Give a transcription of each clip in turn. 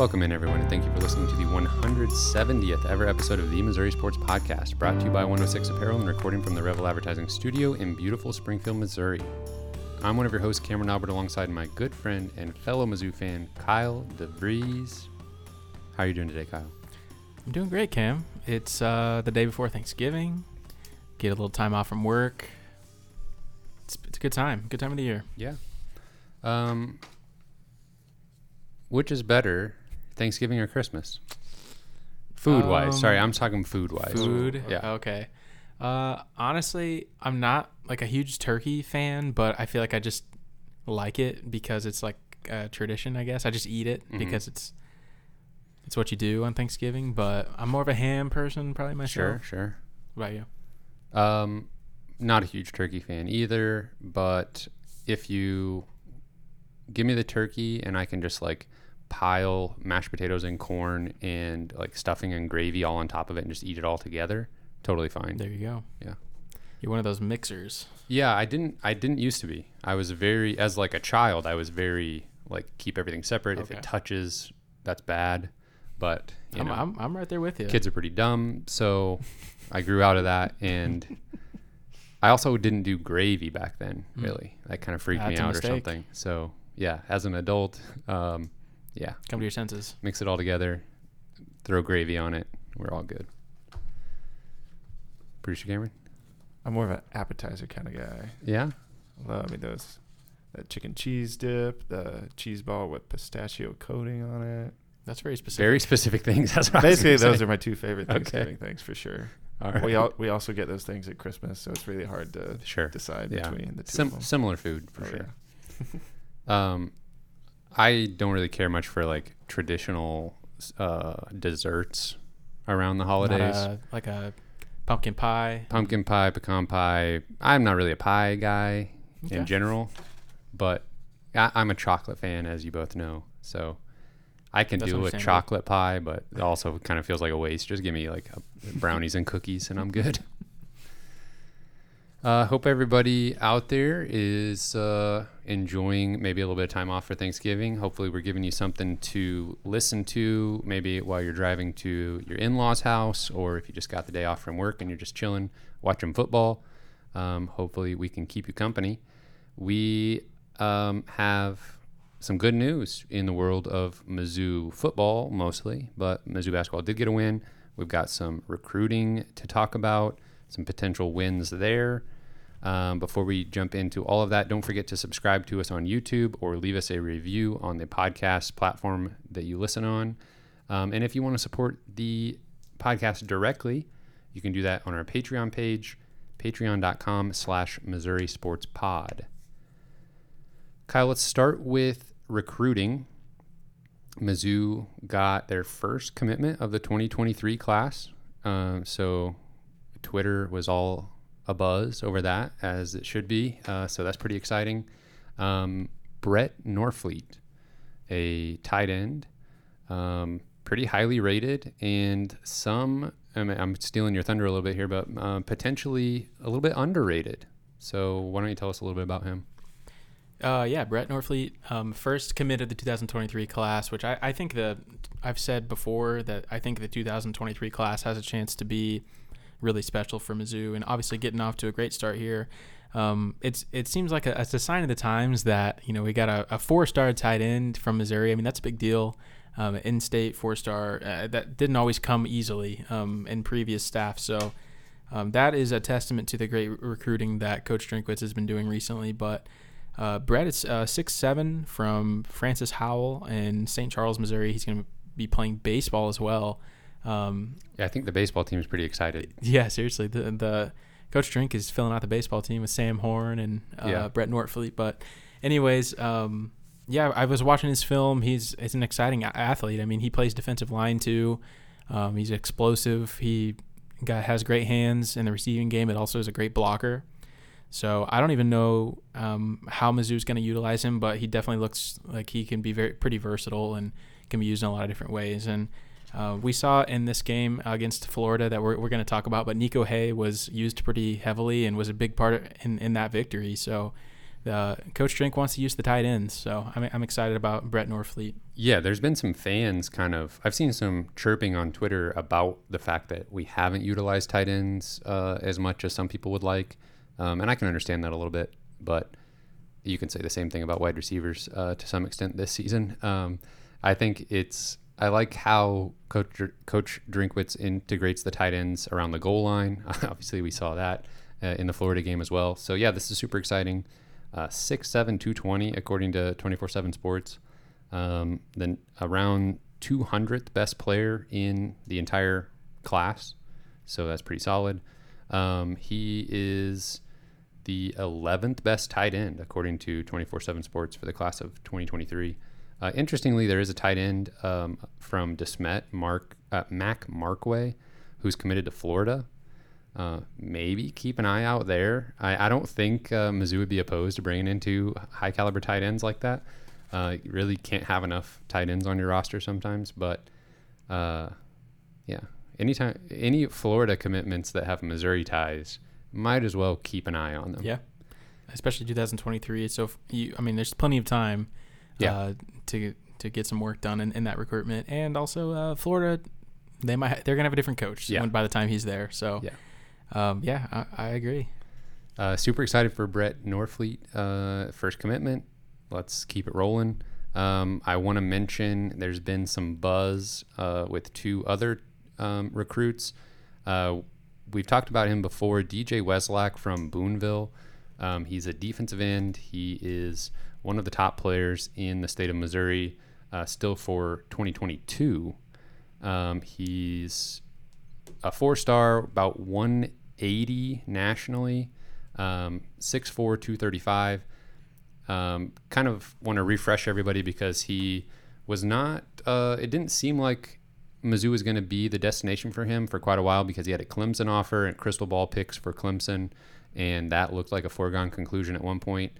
Welcome in, everyone, and thank you for listening to the 170th ever episode of the Missouri Sports Podcast, brought to you by 106 Apparel and recording from the Revel Advertising Studio in beautiful Springfield, Missouri. I'm one of your hosts, Cameron Albert, alongside my good friend and fellow Mizzou fan, Kyle DeVries. How are you doing today, Kyle? I'm doing great, Cam. It's uh, the day before Thanksgiving. Get a little time off from work. It's, it's a good time. Good time of the year. Yeah. Um, which is better, Thanksgiving or Christmas? Food wise. Sorry, Um, I'm talking food wise. Food. Yeah. Okay. Uh, honestly, I'm not like a huge turkey fan, but I feel like I just like it because it's like a tradition. I guess I just eat it Mhm. because it's it's what you do on Thanksgiving. But I'm more of a ham person, probably myself. Sure, sure. What about you? Um, not a huge turkey fan either, but if you give me the turkey and I can just like pile mashed potatoes and corn and like stuffing and gravy all on top of it and just eat it all together, totally fine. There you go. Yeah. You're one of those mixers. Yeah, I didn't I didn't used to be. I was very as like a child, I was very like keep everything separate. If it touches, that's bad. But you I'm, know, I'm, I'm right there with you. kids are pretty dumb, so I grew out of that and I also didn't do gravy back then, Mm. really. That kind of freaked me That's a out or something. So, yeah, as an adult, um, yeah, Come to your senses. mix it all together, throw gravy on it, we're all good. Producer Cameron? I'm more of an appetizer kind of guy. Yeah? I love I mean those that chicken cheese dip, the cheese ball with pistachio coating on it. That's very specific. Very specific things. That's what I was Basically, those say. are my two favorite Okay. Thanksgiving things for sure. All right. We al- we also get those things at Christmas, so it's really hard to Sure. decide Yeah. between the two. Sim- of them. similar food, for Oh, sure. yeah. Um, I don't really care much for like traditional uh, desserts around the holidays. a- like a pumpkin pie. Pumpkin pie, pecan pie. I'm not really a pie guy in general, but I, I'm a chocolate fan, as you both know. So I can That's do a chocolate pie, but it also kind of feels like a waste. Just give me like a, brownies and cookies, and I'm good. Uh, hope everybody out there is uh, enjoying maybe a little bit of time off for Thanksgiving. Hopefully, we're giving you something to listen to, maybe while you're driving to your in law's house, or if you just got the day off from work and you're just chilling, watching football. Um, hopefully, we can keep you company. We um, have some good news in the world of Mizzou football, mostly, but Mizzou basketball did get a win. We've got some recruiting to talk about, some potential wins there. Um, before we jump into all of that, don't forget to subscribe to us on YouTube or leave us a review on the podcast platform that you listen on. Um, and if you want to support the podcast directly, you can do that on our Patreon page, patreon.com slash Missouri Sports Pod. Kyle, let's start with recruiting. Mizzou got their first commitment of the 2023 class. Um, so Twitter was all a buzz over that, as it should be. Uh, so that's pretty exciting. Um, Brett Norfleet, a tight end, um, pretty highly rated, and some, I mean, I'm stealing your thunder a little bit here, but uh, potentially a little bit underrated. So why don't you tell us a little bit about him? Uh, yeah, Brett Norfleet um, first committed the 2023 class, which I, I think the I've said before that I think the 2023 class has a chance to be really special for Mizzou, and obviously getting off to a great start here. Um, it's it seems like a, it's a sign of the times that you know we got a, a four-star tight end from Missouri. I mean that's a big deal. Um, in-state four-star uh, that didn't always come easily um, in previous staff. So um, that is a testament to the great recruiting that Coach Drinkwitz has been doing recently. But uh, Brett is uh, six seven from Francis Howell in St. Charles, Missouri. He's going to be playing baseball as well. Um, Yeah, I think the baseball team is pretty excited. yeah, seriously, the the Coach Drink is filling out the baseball team with Sam Horn and uh, Yeah. Brett Norfleet. But, anyways, um, yeah, I was watching his film. He's he's an exciting athlete. I mean, he plays defensive line too. Um, he's explosive. He got has great hands in the receiving game. It also is a great blocker. So I don't even know um, how Mizzou's going to utilize him, but he definitely looks like he can be very pretty versatile and can be used in a lot of different ways. And uh, we saw in this game against Florida that we're, we're going to talk about, but Niko Hea was used pretty heavily and was a big part in, in that victory. So uh, Coach Drink wants to use the tight ends, so I'm, I'm excited about Brett Norfleet. Yeah, there's been some fans kind of. I've seen some chirping on Twitter about the fact that we haven't utilized tight ends uh, as much as some people would like, um, and I can understand that a little bit. But you can say the same thing about wide receivers uh, to some extent this season. Um, I think it's. I like how Coach Coach Drinkwitz integrates the tight ends around the goal line. Obviously, we saw that uh, in the Florida game as well. So yeah, this is super exciting. Uh, according to twenty four seven Sports. Um, then around 200th best player in the entire class, so that's pretty solid. Um, he is the 11th best tight end according to 24/7 Sports for the class of 2023. Uh, interestingly, there is a tight end um, from DeSmet, Mark uh, Mac Markway, who's committed to Florida. Uh, maybe keep an eye out there. I, I don't think uh, Mizzou would be opposed to bringing in two high caliber tight ends like that. Uh, you really can't have enough tight ends on your roster sometimes, but uh, yeah, anytime any Florida commitments that have Missouri ties, might as well keep an eye on them. Yeah, especially 2023. So you, I mean, there's plenty of time. Yeah. Uh, to to get some work done in, in that recruitment, and also uh, Florida, they might they're gonna have a different coach. Yeah. by the time he's there. So yeah, um, yeah, I, I agree. Uh, super excited for Brett Norfleet uh, first commitment let's keep it rolling. Um, I want to mention there's been some buzz uh, with two other um, recruits. Uh, we've talked about him before. DJ Wesolak from Boonville. Um, he's a defensive end. He is one of the top players in the state of Missouri, uh, still for 2022. Um, he's a four star, about 180 nationally, um, 6'4, 235. Um, kind of want to refresh everybody because he was not. Uh, it didn't seem like Mizzou was going to be the destination for him for quite a while because he had a Clemson offer and crystal ball picks for Clemson, and that looked like a foregone conclusion at one point.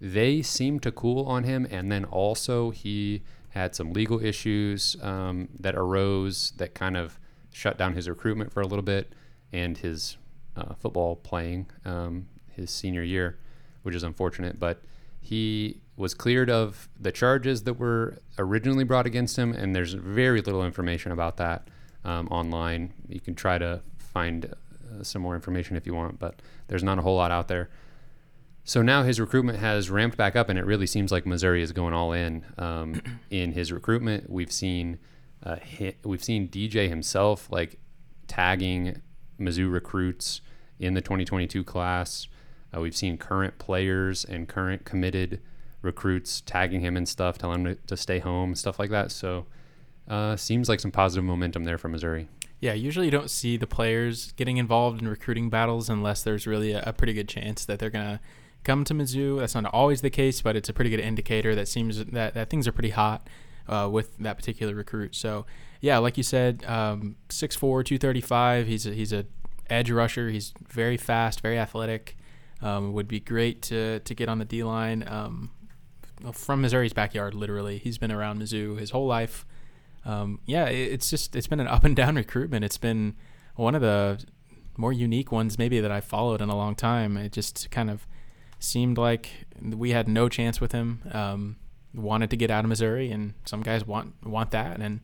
They seemed to cool on him, and then also he had some legal issues um, that arose that kind of shut down his recruitment for a little bit and his uh, football playing um, his senior year, which is unfortunate. But he was cleared of the charges that were originally brought against him, and there's very little information about that um, online. You can try to find uh, some more information if you want, but there's not a whole lot out there. So now his recruitment has ramped back up, and it really seems like Missouri is going all in um, in his recruitment. We've seen uh, hit, we've seen DJ himself like tagging Mizzou recruits in the 2022 class. Uh, we've seen current players and current committed recruits tagging him and stuff, telling him to, stay home, and stuff like that. So, uh, seems like some positive momentum there for Missouri. Yeah, usually you don't see the players getting involved in recruiting battles unless there's really a, a pretty good chance that they're gonna come to Mizzou. That's not always the case, but it's a pretty good indicator that seems that, that things are pretty hot uh, with that particular recruit. So, yeah, like you said, um, 6'4", 235. He's a, he's a edge rusher. He's very fast, very athletic. Um, would be great to to get on the D line um, from Missouri's backyard. Literally, he's been around Mizzou his whole life. Um, yeah, it, it's just it's been an up and down recruitment. It's been one of the more unique ones maybe that I followed in a long time. It just kind of seemed like we had no chance with him. Um, wanted to get out of Missouri, and some guys want want that, and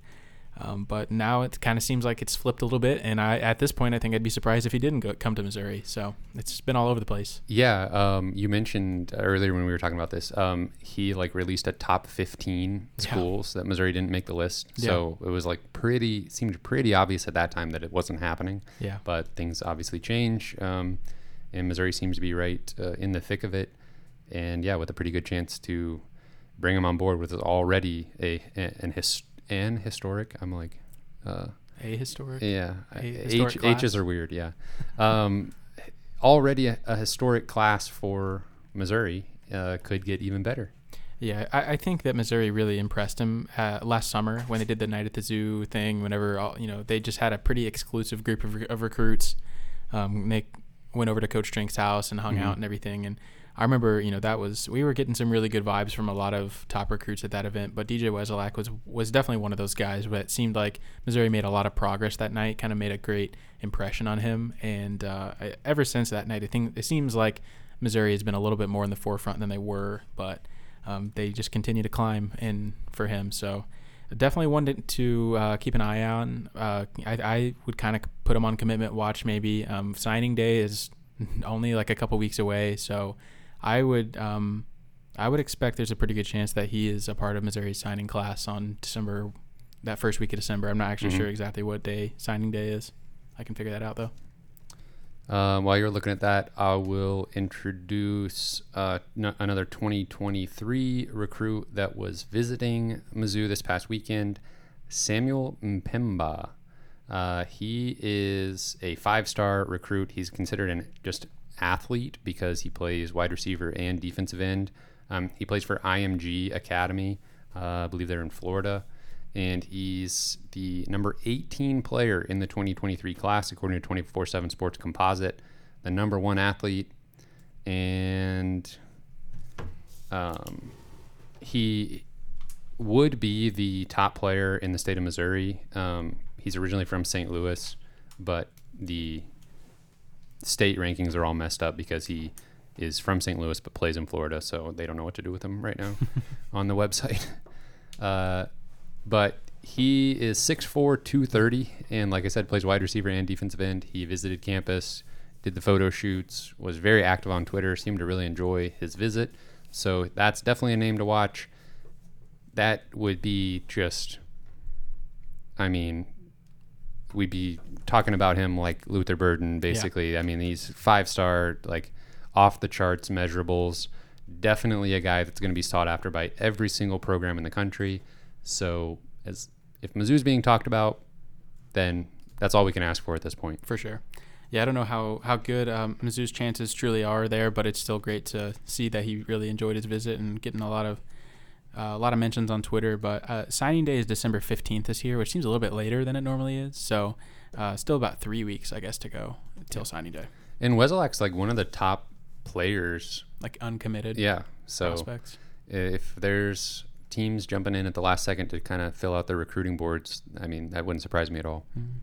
um, but now it kind of seems like it's flipped a little bit, and I at this point I think I'd be surprised if he didn't go, come to Missouri. So it's been all over the place. Yeah, um, you mentioned earlier when we were talking about this, um, he like released a top fifteen schools yeah. that Missouri didn't make the list. Yeah. So it was like pretty seemed pretty obvious at that time that it wasn't happening. Yeah, but things obviously change, um, and Missouri seems to be right uh, in the thick of it, and yeah, with a pretty good chance to bring him on board with already a an his and historic. I'm like, uh, a historic. Yeah, a historic H, H's are weird. Yeah, um, already a, a, historic class for Missouri uh, could get even better. Yeah, I, I, think that Missouri really impressed him uh, last summer when they did the night at the zoo thing. Whenever all, you know, they just had a pretty exclusive group of, of recruits. Um, they went over to Coach Drink's house and hung mm-hmm. out and everything, and I remember, you know, that was we were getting some really good vibes from a lot of top recruits at that event. But DJ Wesolak was was definitely one of those guys. But it seemed like Missouri made a lot of progress that night. Kind of made a great impression on him. And uh, I, ever since that night, I think it seems like Missouri has been a little bit more in the forefront than they were, but um, they just continue to climb in for him. So definitely one to, to uh, keep an eye on. Uh, I, I, would kind of put him on commitment watch maybe. Um, signing day is only like a couple weeks away, so I would um, I would expect there's a pretty good chance that he is a part of Missouri's signing class on December that first week of December. I'm not actually mm-hmm. sure exactly what day signing day is. I can figure that out though. Um, while you're looking at that, I will introduce uh, n- another 2023 recruit that was visiting Mizzou this past weekend, Samuel Mpemba. Uh, he is a five-star recruit. He's considered an just athlete because he plays wide receiver and defensive end. Um, he plays for IMG Academy. Uh, I believe they're in Florida and he's the number 18 player in the 2023 class according to 24/7 Sports Composite, the number one athlete, and um, he would be the top player in the state of Missouri. Um, he's originally from St. Louis, but the state rankings are all messed up because he is from St. Louis but plays in Florida, so they don't know what to do with him right now on the website. Uh, but he is 6'4, 230, and like I said, plays wide receiver and defensive end. He visited campus, did the photo shoots, was very active on Twitter, seemed to really enjoy his visit. So that's definitely a name to watch. That would be just, I mean, we'd be talking about him like Luther Burden, basically. Yeah. I mean, he's five star, like off the charts measurables. Definitely a guy that's going to be sought after by every single program in the country. So as if Mizzou's being talked about, then that's all we can ask for at this point. For sure. Yeah, I don't know how how good um, Mizzou's chances truly are there, but it's still great to see that he really enjoyed his visit and getting a lot of uh, a lot of mentions on Twitter. But uh, signing day is December fifteenth this year, which seems a little bit later than it normally is. So uh, still about three weeks, I guess, to go until signing day. And Wesolak's like one of the top players, like uncommitted. Yeah. So prospects. if there's teams jumping in at the last second to kind of fill out their recruiting boards, I mean, that wouldn't surprise me at all. Mm-hmm.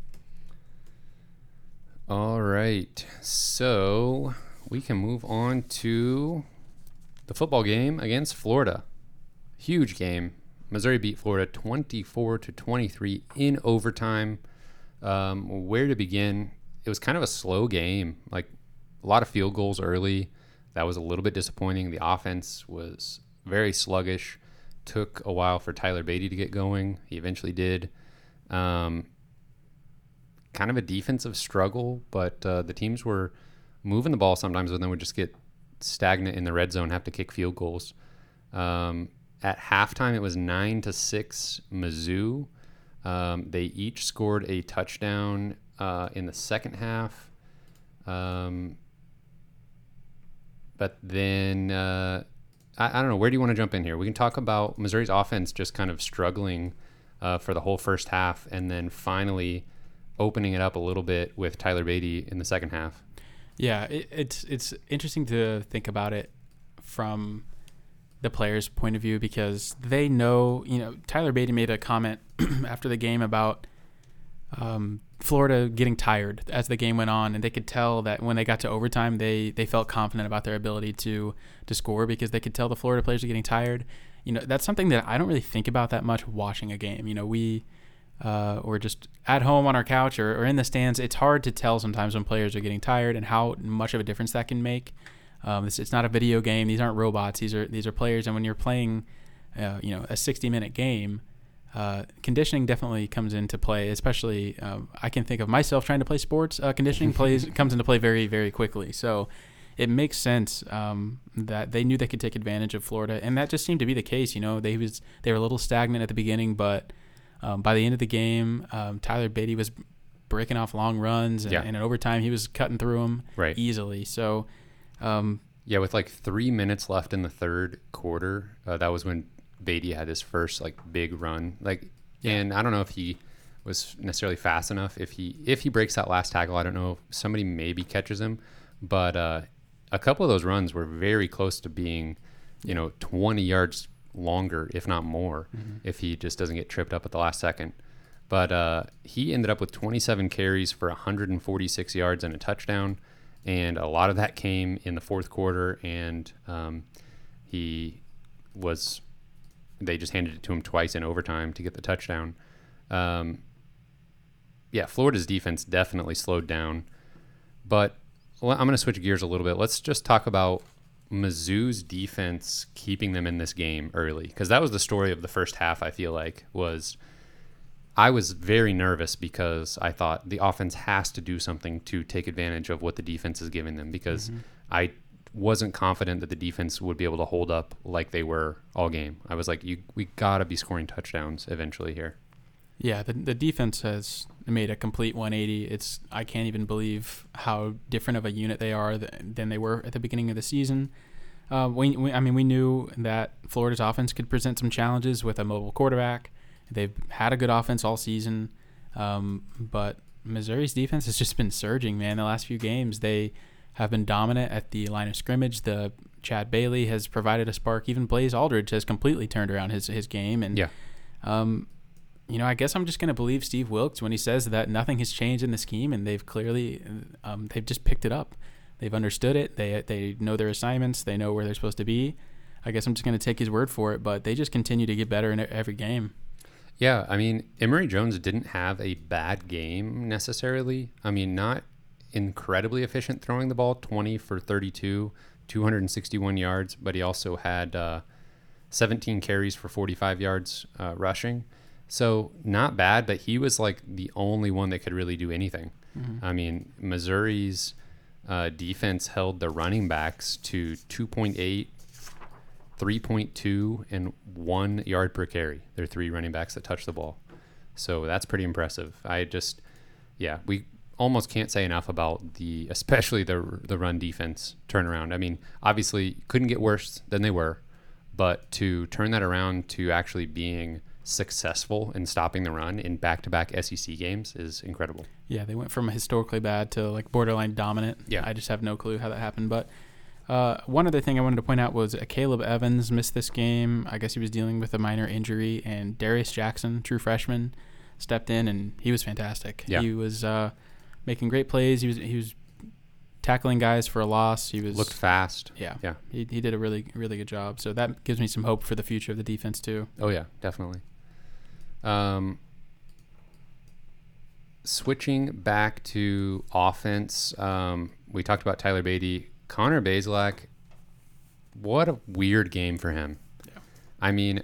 all right. So we can move on to the football game against Florida. Huge game. Missouri beat Florida 24 to 23 in overtime. Um, where to begin? It was kind of a slow game, like a lot of field goals early. That was a little bit disappointing. The offense was very sluggish took a while for Tyler Badie to get going. He eventually did. Um, kind of a defensive struggle, but uh, the teams were moving the ball sometimes, but then would just get stagnant in the red zone, have to kick field goals. Um, at halftime, it was nine to six Mizzou. Um, they each scored a touchdown uh, in the second half. Um, but then uh, I, I, don't know. Where do you want to jump in here? We can talk about Missouri's offense just kind of struggling uh, for the whole first half, and then finally opening it up a little bit with Tyler Badie in the second half. Yeah, it, it's it's interesting to think about it from the players' point of view because they know. You know, Tyler Badie made a comment after the game about um, Florida getting tired as the game went on, and they could tell that when they got to overtime, they they felt confident about their ability to to score because they could tell the Florida players are getting tired. You know, that's something that I don't really think about that much watching a game. You know, we uh, or just at home on our couch or, or in the stands, it's hard to tell sometimes when players are getting tired and how much of a difference that can make. Um, it's, it's not a video game; these aren't robots. These are these are players, and when you're playing, uh, you know, a 60 minute game uh, conditioning definitely comes into play. Especially, um, I can think of myself trying to play sports. Uh, conditioning plays comes into play very, very quickly. So it makes sense um, that they knew they could take advantage of Florida, and that just seemed to be the case. You know, they was they were a little stagnant at the beginning, but um, by the end of the game, um, Tyler Badie was breaking off long runs, and, yeah. and, in overtime he was cutting through them right. easily. So. Um, yeah, with like three minutes left in the third quarter, uh, that was when Badie had his first like big run. Like, yeah. and I don't know if he was necessarily fast enough. If he if he breaks that last tackle, I don't know. if Somebody maybe catches him, but uh, a couple of those runs were very close to being, you know, 20 yards longer, if not more, mm-hmm. if he just doesn't get tripped up at the last second. But uh, he ended up with 27 carries for 146 yards and a touchdown. and a lot of that came in the fourth quarter. And um, he was they just handed it to him twice in overtime to get the touchdown. Um, yeah, Florida's defense definitely slowed down, but well, I'm going to switch gears a little bit. Let's just talk about Mizzou's defense keeping them in this game early because that was the story of the first half. I feel like was I was very nervous because I thought the offense has to do something to take advantage of what the defense is giving them because Mm-hmm. I wasn't confident that the defense would be able to hold up like they were all game. I was like, you we got to be scoring touchdowns eventually here. Yeah, the the defense has made a complete 180. It's I can't even believe how different of a unit they are th- than they were at the beginning of the season. Uh, we, we, I mean, we knew that Florida's offense could present some challenges with a mobile quarterback. They've had a good offense all season, um, but Missouri's defense has just been surging, man. The last few games, they have been dominant at the line of scrimmage. The Chad Bailey has provided a spark. Even Blaze Alldredge has completely turned around his his game, and Yeah. um, you know, I guess I'm just going to believe Steve Wilks when he says that nothing has changed in the scheme, and they've clearly, um, they've just picked it up. They've understood it. They they know their assignments. They know where they're supposed to be. I guess I'm just going to take his word for it. But they just continue to get better in every game. Yeah, I mean, Emory Jones didn't have a bad game necessarily. I mean, not incredibly efficient throwing the ball, 20 for 32, 261 yards, but he also had uh, 17 carries for 45 yards uh, rushing. So not bad, but he was like the only one that could really do anything. I mean, Missouri's uh, defense held the running backs to 2.8 3.2 and one yard per carry. They're three running backs that touch the ball. So that's pretty impressive. I just, yeah, we almost can't say enough about the, especially the the run defense turnaround. I mean, obviously couldn't get worse than they were, but to turn that around to actually being successful in stopping the run in back-to-back SEC games is incredible. Yeah, they went from historically bad to like borderline dominant. Yeah. I just have no clue how that happened. But uh, one other thing I wanted to point out was uh, Akayleb Evans missed this game. I guess he was dealing with a minor injury, and Darius Jackson, true freshman, stepped in and he was fantastic. Yeah. He was uh, making great plays. He was he was tackling guys for a loss. He was Looked fast. yeah Yeah. He, he did a really really good job. So that gives me some hope for the future of the defense too. Oh yeah, definitely. Um, switching back to offense, um, we talked about Tyler Badie, Connor Bazelak. What a weird game for him. Yeah. I mean,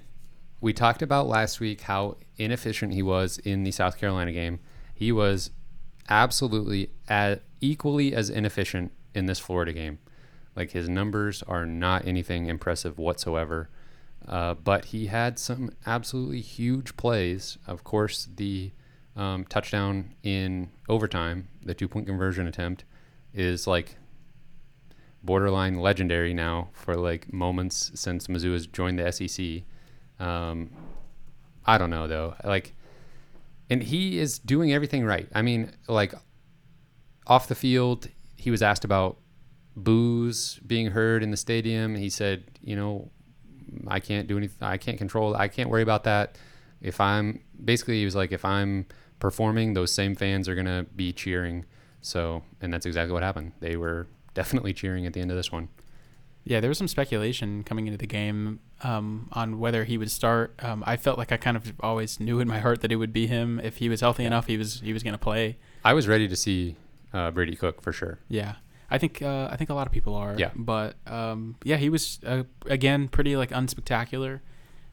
we talked about last week how inefficient he was in the South Carolina game. He was absolutely at equally as inefficient in this Florida game. Like his numbers are not anything impressive whatsoever. Uh, but he had some absolutely huge plays. Of course, the um, touchdown in overtime, the two point conversion attempt, is like borderline legendary now for like moments since Mizzou has joined the SEC. Um, I don't know though. Like, and he is doing everything right. I mean, like off the field, he was asked about boos being heard in the stadium. He said, you know, I can't do anything. I can't control. I can't worry about that. If I'm basically, he was like, if I'm performing, those same fans are gonna be cheering. So, and that's exactly what happened. They were definitely cheering at the end of this one. Yeah, there was some speculation coming into the game um, on whether he would start. Um, I felt like I kind of always knew in my heart that it would be him if he was healthy enough. He was he was going to play. I was ready to see uh, Brady Cook for sure. Yeah, I think uh, I think a lot of people are. Yeah. but um, yeah, he was uh, again pretty like unspectacular,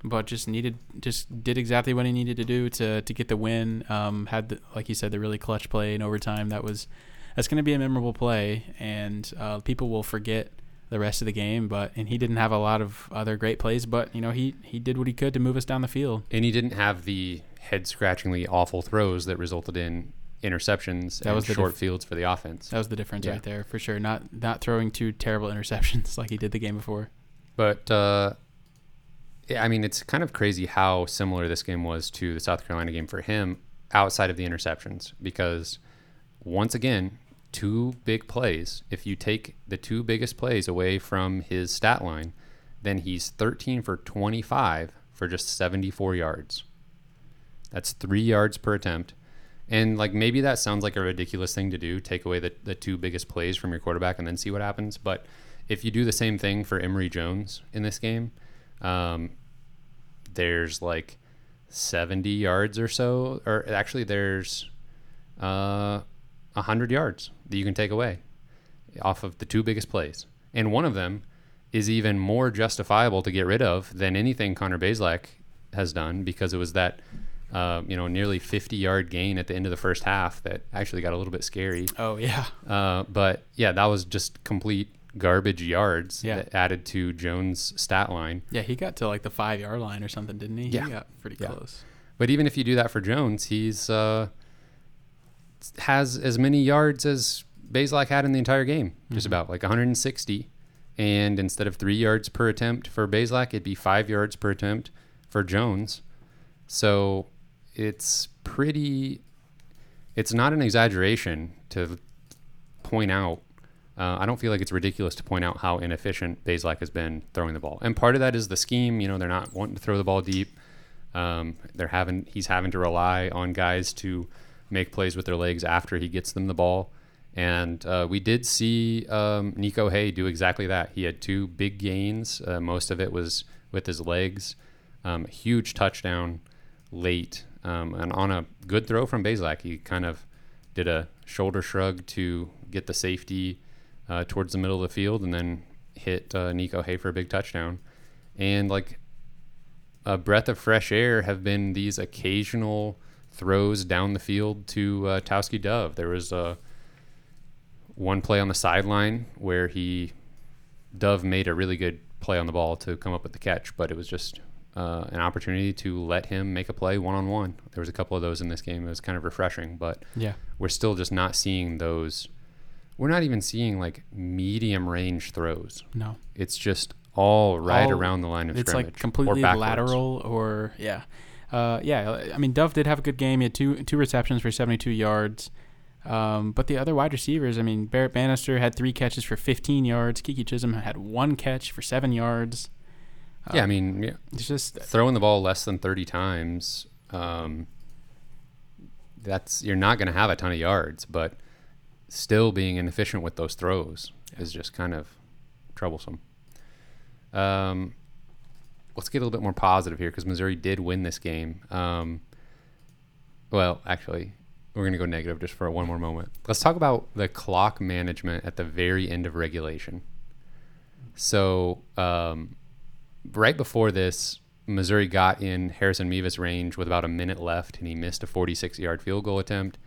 but just needed just did exactly what he needed to do to to get the win. Um, had the, like you said the really clutch play in overtime. That was that's going to be a memorable play, and uh, people will forget the rest of the game. But and he didn't have a lot of other great plays, but you know he he did what he could to move us down the field. And he didn't have the head scratchingly awful throws that resulted in interceptions That and was the short dif- fields for the offense. That was the difference Yeah. right there for sure. Not not throwing two terrible interceptions like he did the game before. But uh, I mean, it's kind of crazy how similar this game was to the South Carolina game for him outside of the interceptions because once again, two big plays. If you take the two biggest plays away from his stat line, then he's 13 for 25 for just 74 yards. That's three yards per attempt. And like maybe that sounds like a ridiculous thing to do, take away the, the two biggest plays from your quarterback and then see what happens. But if you do the same thing for Emory Jones in this game, um, there's like 70 yards or so, or actually there's uh, 100 yards that you can take away off of the two biggest plays. And one of them is even more justifiable to get rid of than anything Connor Bazelak has done because it was that uh, you know nearly 50 yard gain at the end of the first half that actually got a little bit scary. Oh yeah. Uh, but yeah, that was just complete garbage yards Yeah. that added to Jones' stat line. Yeah, he got to like the five yard line or something, didn't he? Yeah. He got pretty Yeah. close. But even if you do that for Jones, he's uh, has as many yards as Bazelak had in the entire game, just Mhm. about like 160. And instead of three yards per attempt for Bazelak, it'd be five yards per attempt for Jones. So it's pretty. It's not an exaggeration to point out. Uh, I don't feel like it's ridiculous to point out how inefficient Bazelak has been throwing the ball, and part of that is the scheme. You know, they're not wanting to throw the ball deep. Um, they're having he's having to rely on guys to make plays with their legs after he gets them the ball. And uh, we did see um, Niko Hea do exactly that. He had two big gains. Uh, most of it was with his legs. Um, huge touchdown late, um, and on a good throw from Bazelak, he kind of did a shoulder shrug to get the safety uh, towards the middle of the field, and then hit uh, Niko Hea for a big touchdown. And like a breath of fresh air have been these occasional throws down the field to uh, Tauskie Dove. There was uh, one play on the sideline where he Dove made a really good play on the ball to come up with the catch, but it was just uh, an opportunity to let him make a play one on one. There was a couple of those in this game. It was kind of refreshing, but Yeah. we're still just not seeing those. We're not even seeing like medium range throws. No. It's just all right All- around the line of It's scrimmage. like or completely backwards. lateral or yeah. Uh, yeah, I mean Dove did have a good game. He had two two receptions for 72 yards. Um, but the other wide receivers, I mean, Barrett Banister had three catches for 15 yards. Keke Chism had one catch for seven yards. Yeah, I Um, mean, yeah, it's just throwing the ball less than 30 times, um, that's you're not going to have a ton of yards, but still being inefficient with those throws is just kind of troublesome. Um, let's get a little bit more positive here because Missouri did win this game. Um, well, actually, we're going to go negative just for one more moment. Let's talk about the clock management at the very end of regulation. So, um, right before this, Missouri got in Harrison Mevis range with about a minute left, and he missed a 46-yard field goal attempt.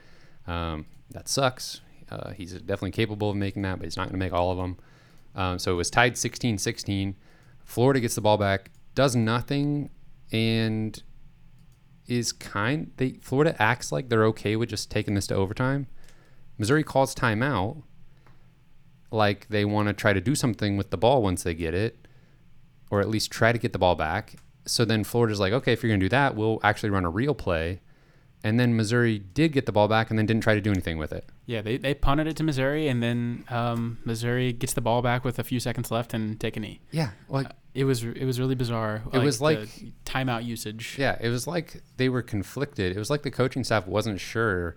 Um, that sucks. Uh, he's definitely capable of making that, but he's not going to make all of them. Um, so it was tied 16-16. Florida gets the ball back, does nothing, and is kind. They Florida acts like they're okay with just taking this to overtime. Missouri calls timeout, like they want to try to do something with the ball once they get it, or at least try to get the ball back. So then Florida's like, okay, if you're going to do that, we'll actually run a real play. And then Missouri did get the ball back and then didn't try to do anything with it. yeah, they, they punted it to Missouri, and then um, Missouri gets the ball back with a few seconds left and take a knee. Yeah, like It was it was really bizarre. It was the like- timeout usage. yeah, it was like they were conflicted. It was like the coaching staff wasn't sure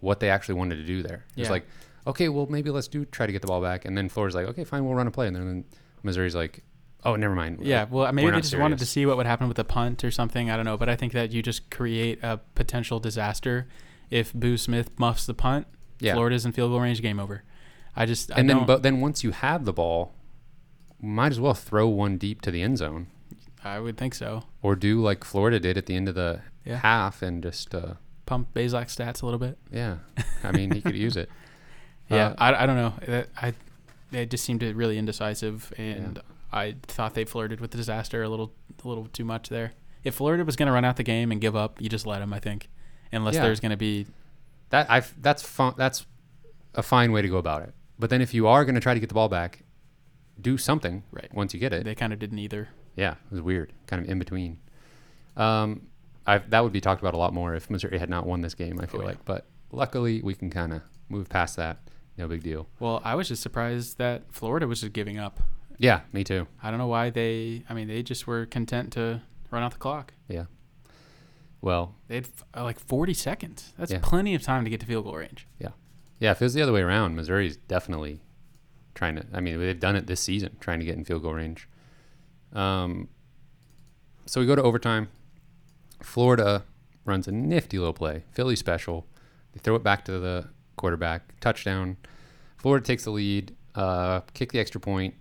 what they actually wanted to do there. It was like, okay, well maybe let's do try to get the ball back, and then Florida's like, okay, fine, we'll run a play, and then Missouri's like, oh, never mind. Yeah, well, maybe We're they just wanted to see what would happen with the punt or something. I don't know, but I think that you just create a potential disaster if Boo Smith muffs the punt. Yeah. Florida's in field goal range, game over. I just I and then but then once you have the ball, might as well throw one deep to the end zone. I would think so. or do like Florida did at the end of the Yeah. half and just uh, Pump Bazelak stats a little bit. yeah. I mean, he could use it. Yeah, Uh, I, I don't know. I they just seemed really indecisive, and I thought they flirted with the disaster a little a little too much there. If Florida was going to run out the game and give up, you just let them. I think, unless Yeah. there's going to be That I that's fun. That's a fine way to go about it. But then if you are going to try to get the ball back, do something Right. once you get it. they kind of didn't either. Yeah, it was weird, kind of in between. Um, I that would be talked about a lot more if Missouri had not won this game. I feel Oh, yeah. like, but luckily we can kind of move past that. No big deal. Well, I was just surprised that Florida was just giving up. Yeah, me too. I don't know why they. I mean, they just were content to run out the clock. Yeah. Well, They had f- uh, like 40 seconds. That's Yeah. plenty of time to get to field goal range. yeah, if it was the other way around, Missouri's definitely trying to. I mean, they've done it this season, trying to get in field goal range. Um, so we go to overtime. Florida runs a nifty little play, Philly special. They throw it back to the quarterback, touchdown. Florida takes the lead, uh, kick the extra point.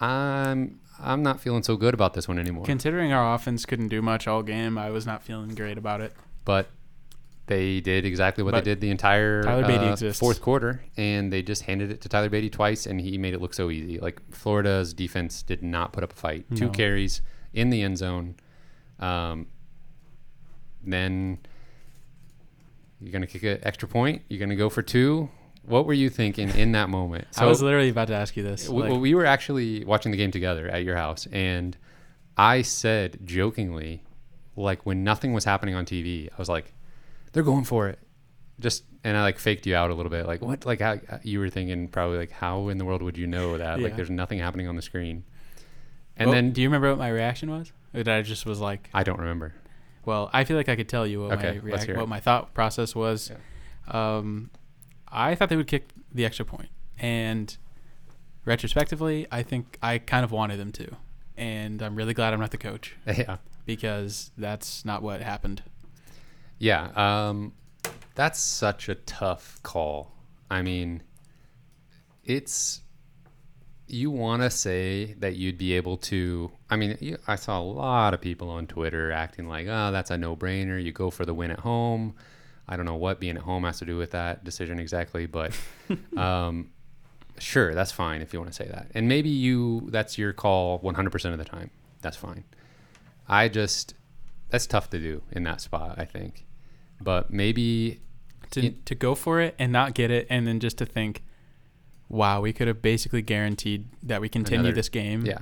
I'm I'm not feeling so good about this one anymore. Considering our offense couldn't do much all game, I was not feeling great about it. but they did exactly what But they did the entire Tyler Badie uh, exists. fourth quarter, and they just handed it to Tyler Badie twice, and he made it look so easy. Like Florida's defense did not put up a fight. Two No. carries in the end zone. Um, then you're gonna kick an extra point. You're gonna go for two. What were you thinking in that moment? I was literally about to ask you this. we, Like, we were actually watching the game together at your house, and I said jokingly, like when nothing was happening on TV, I was like, "They're going for it," just and I like faked you out a little bit, like what, like how you were thinking probably like how in the world would you know that like there's nothing happening on the screen, and well, then do you remember what my reaction was? Or did I just was like, I don't remember. well, I feel like I could tell you what Okay, my let's react- hear it. what my thought process was. Um, I thought they would kick the extra point, and retrospectively, I think I kind of wanted them to, and I'm really glad I'm not the coach yeah, because that's not what happened. yeah. Um, that's such a tough call. I mean, it's you want to say that you'd be able to i mean you, i saw a lot of people on twitter acting like oh that's a no-brainer you go for the win at home i don't know what being at home has to do with that decision exactly but um, sure that's fine if you want to say that and maybe you that's your call 100% of the time that's fine i just that's tough to do in that spot i think but maybe To It- to go for it and not get it, and then just to think, wow, we could have basically guaranteed that we continue Another- this game. yeah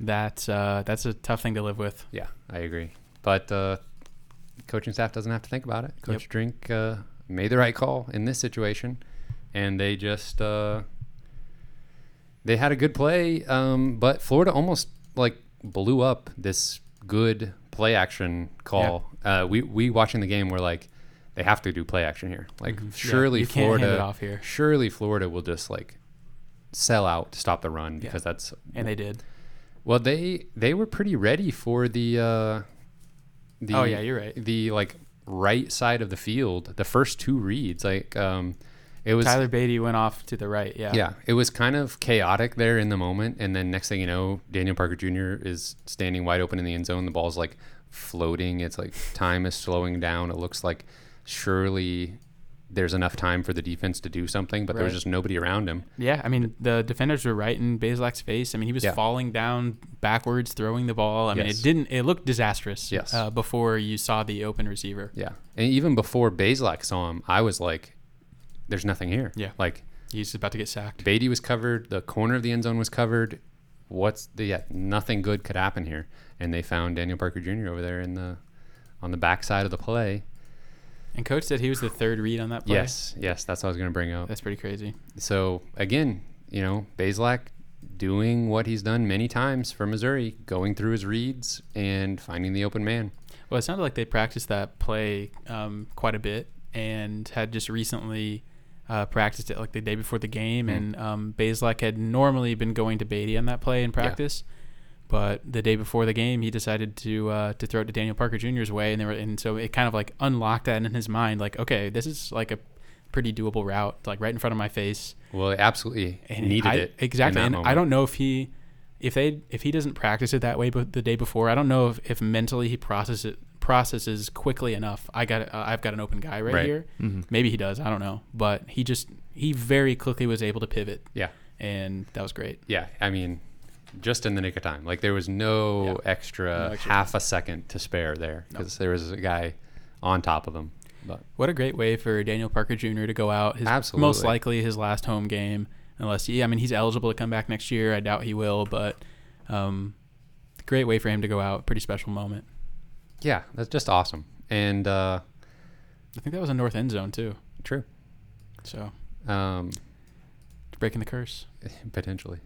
That's uh, that's a tough thing to live with. Yeah, I agree. But uh, coaching staff doesn't have to think about it. Coach Yep. Drink uh, made the right call in this situation, and they just uh, they had a good play. Um, but Florida almost like blew up this good play action call. Uh, we we watching the game were like they have to do play action here. Like Mhm. Surely you can't hand it Florida, off here, surely Florida will just like sell out to stop the run because that's and they did. well, they they were pretty ready for the uh the oh yeah, you're right. the like right side of the field. The first two reads, like um it was Tyler Badie went off to the right. Yeah. yeah, it was kind of chaotic there in the moment, and then next thing you know, Daniel Parker Jr. is standing wide open in the end zone. The ball's like floating. It's like time is slowing down. It looks like surely there's enough time for the defense to do something, but there was just nobody around him. Yeah, I mean the defenders were right in Bazelak's face. I mean he was Yeah. falling down backwards, throwing the ball. I mean it didn't. It looked disastrous. Yes. Uh, before you saw the open receiver. Yeah, and even before Bazelak saw him, I was like, "There's nothing here." Yeah. like He's about to get sacked. Badie was covered. The corner of the end zone was covered. What's the yeah? Nothing good could happen here, and they found Daniel Parker Jr. over there in the on the backside of the play. And coach said he was the third read on that play. Yes, yes, that's what I was going to bring up. That's pretty crazy. So again, you know, Bazelak doing what he's done many times for Missouri, going through his reads and finding the open man. Well, it sounded like they practiced that play um, quite a bit and had just recently uh, practiced it like the day before the game. Mhm. And um, Bazelak had normally been going to Badie on that play in practice, but the day before the game, he decided to uh, to throw it to Daniel Parker Jr.'s way, and they were and so it kind of like unlocked that in his mind, like okay, this is like a pretty doable route, like right in front of my face. Well, it absolutely And needed I, it exactly. And that I don't know if he, if they, if he doesn't practice it that way, but the day before, I don't know if, if mentally he processes it processes quickly enough. I got, uh, I've got an open guy right, Right. here. Mm-hmm. Maybe he does. I don't know, but he just he very quickly was able to pivot. Yeah. and that was great. Yeah, I mean, just in the nick of time. Like there was no Yeah. extra No extra half a second to spare there No. because there was a guy on top of him. But What a great way for Daniel Parker Jr. to go out. His most likely his last home game, unless he. I mean, he's eligible to come back next year. I doubt he will, but um, great way for him to go out. Pretty special moment. yeah, that's just awesome. And uh, I think that was a north end zone too. true, So um, breaking the curse. potentially.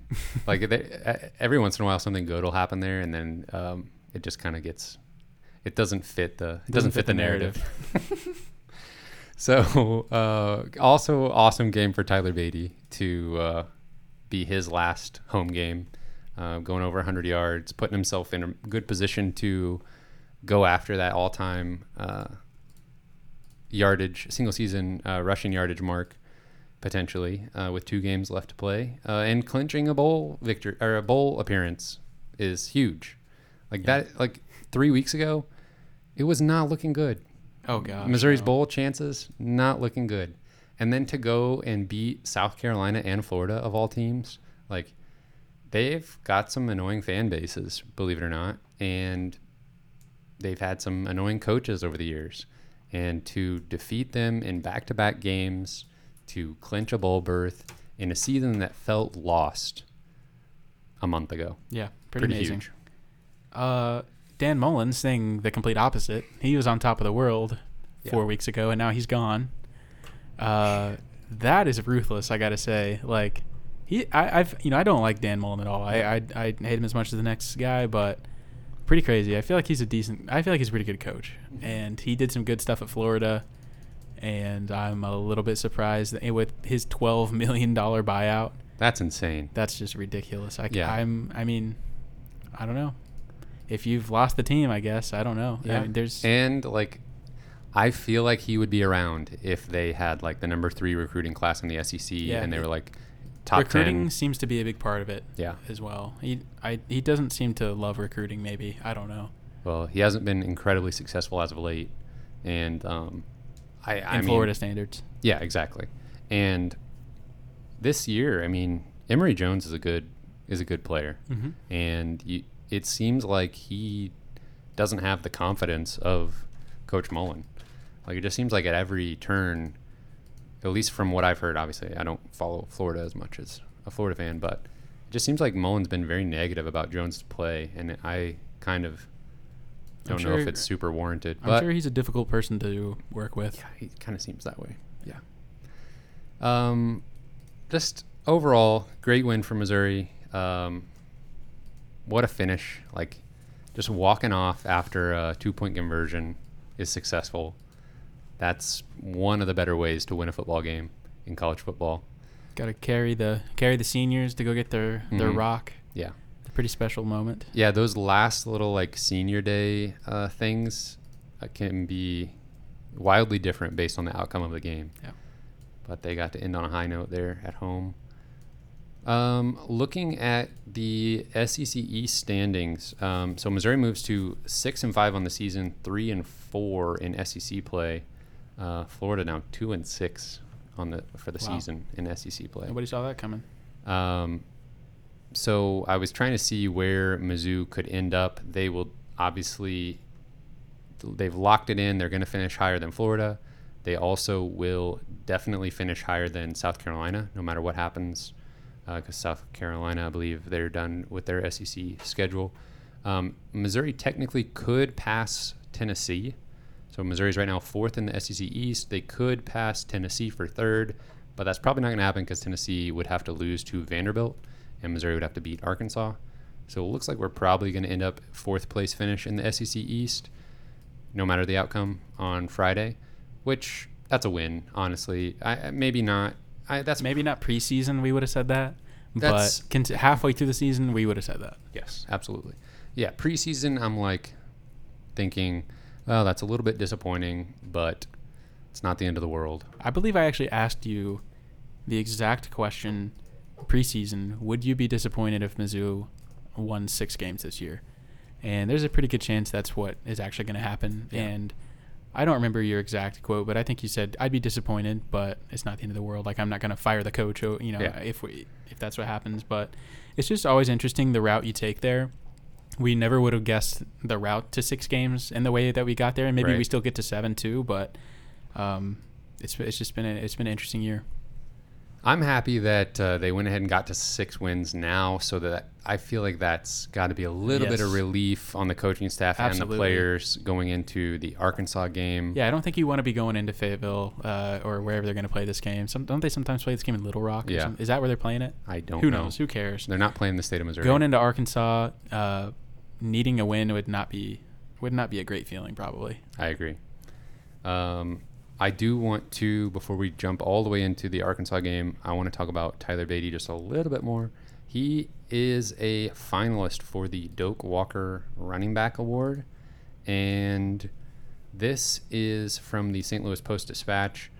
like they, every once in a while, something good will happen there, and then um, it just kind of gets. it doesn't fit the it doesn't, fit, the narrative. so uh, also awesome game for Tyler Badie to uh, be his last home game, uh, going over 100 yards, putting himself in a good position to go after that all-time uh, yardage, single season uh, rushing yardage mark potentially uh, with two games left to play, uh, and clinching a bowl victory or a bowl appearance is huge. Like Yeah. that, like three weeks ago, it was not looking good. Oh god. Missouri's no. bowl chances not looking good, and then to go and beat South Carolina and Florida of all teams, like they've got some annoying fan bases, believe it or not, and they've had some annoying coaches over the years, and to defeat them in back-to-back games, to clinch a bowl berth in a season that felt lost a month ago, Yeah, pretty, amazing. huge. Uh, Dan Mullen saying the complete opposite. He was on top of the world Yeah. four weeks ago, and now he's gone. Uh, that is ruthless. I gotta say, like he, I, I've, you know, I don't like Dan Mullen at all. I, I, I hate him as much as the next guy, but pretty crazy. I feel like he's a decent. I feel like he's a pretty good coach, and he did some good stuff at Florida. And I'm a little bit surprised that with his twelve million dollar buyout. That's insane. That's just ridiculous. I, Yeah. I'm. I mean, I don't know. If you've lost the team, I guess I don't know. I mean, there's and like I feel like he would be around if they had like the number three recruiting class in the SEC Yeah. and they were like top recruiting 10. seems to be a big part of it Yeah. as well. He I he doesn't seem to love recruiting. Maybe I don't know. Well, he hasn't been incredibly successful as of late, and um, I, I In mean, Florida standards, yeah, exactly. And this year, I mean, Emory Jones is a good is a good player, Mhm. and you, it seems like he doesn't have the confidence of Coach Mullen. Like it just seems like at every turn, at least from what I've heard, obviously I don't follow Florida as much as a Florida fan, but it just seems like Mullen's been very negative about Jones' play, and I kind of Don't know if it's super warranted. I'm sure he's a difficult person to work with. yeah, he kind of seems that way. Yeah. Um, just overall, great win for Missouri. Um, what a finish! Like, just walking off after a two-point conversion is successful. That's one of the better ways to win a football game in college football. Got to carry the carry the seniors to go get their their Mhm. rock. Yeah. Pretty special moment. Yeah, those last little like senior day uh, things uh, can be wildly different based on the outcome of the game. Yeah. But they got to end on a high note there at home. Um, looking at the SEC East standings, um, so Missouri moves to six and five on the season, three and four in SEC play. Uh, Florida now two and six on the for the Wow. season in SEC play. Nobody saw that coming. Um, so I was trying to see where Mizzou could end up. They will obviously they've locked it in. They're going to finish higher than Florida. They also will definitely finish higher than South Carolina, no matter what happens, because South Carolina, I believe, they're done with their SEC schedule. Um, Missouri technically could pass Tennessee. So Missouri's right now fourth in the SEC East. They could pass Tennessee for third, but that's probably not going to happen because Tennessee would have to lose to Vanderbilt, and Missouri would have to beat Arkansas. So it looks like we're probably going to end up fourth place finish in the SEC East, no matter the outcome on Friday, which that's a win, honestly. I maybe not. I that's Maybe not preseason. We would have said that. But cont- halfway through the season, we would have said that. Yes, absolutely. Yeah, preseason, I'm like thinking, oh, that's a little bit disappointing, but it's not the end of the world. I believe I actually asked you the exact question preseason. Would you be disappointed if Mizzou won six games this year? And there's a pretty good chance that's what is actually going to happen. Yeah. And I don't remember your exact quote, but I think you said I'd be disappointed, but it's not the end of the world. Like I'm not going to fire the coach, you know, Yeah. if we if that's what happens. But it's just always interesting the route you take there. We never would have guessed the route to six games and the way that we got there, and maybe Right. we still get to seven too. But um, it's it's just been a, it's been an interesting year. I'm happy that uh, they went ahead and got to six wins now, so that I feel like that's got to be a little bit of relief on the coaching staff and the players going into the Arkansas game. Yeah, I don't think you want to be going into Fayetteville uh, or wherever they're going to play this game. Some, don't they sometimes play this game in Little Rock? or Yeah. is that where they're playing it? I don't Who know. knows? Who cares? They're not playing the state of Missouri. Going into Arkansas, uh, needing a win would not be would not be a great feeling probably. I agree. Um, I do want to, before we jump all the way into the Arkansas game, I want to talk about Tyler Badie just a little bit more. He is a finalist for the Doak Walker Running Back Award, and this is from the St. Louis Post Dispatch.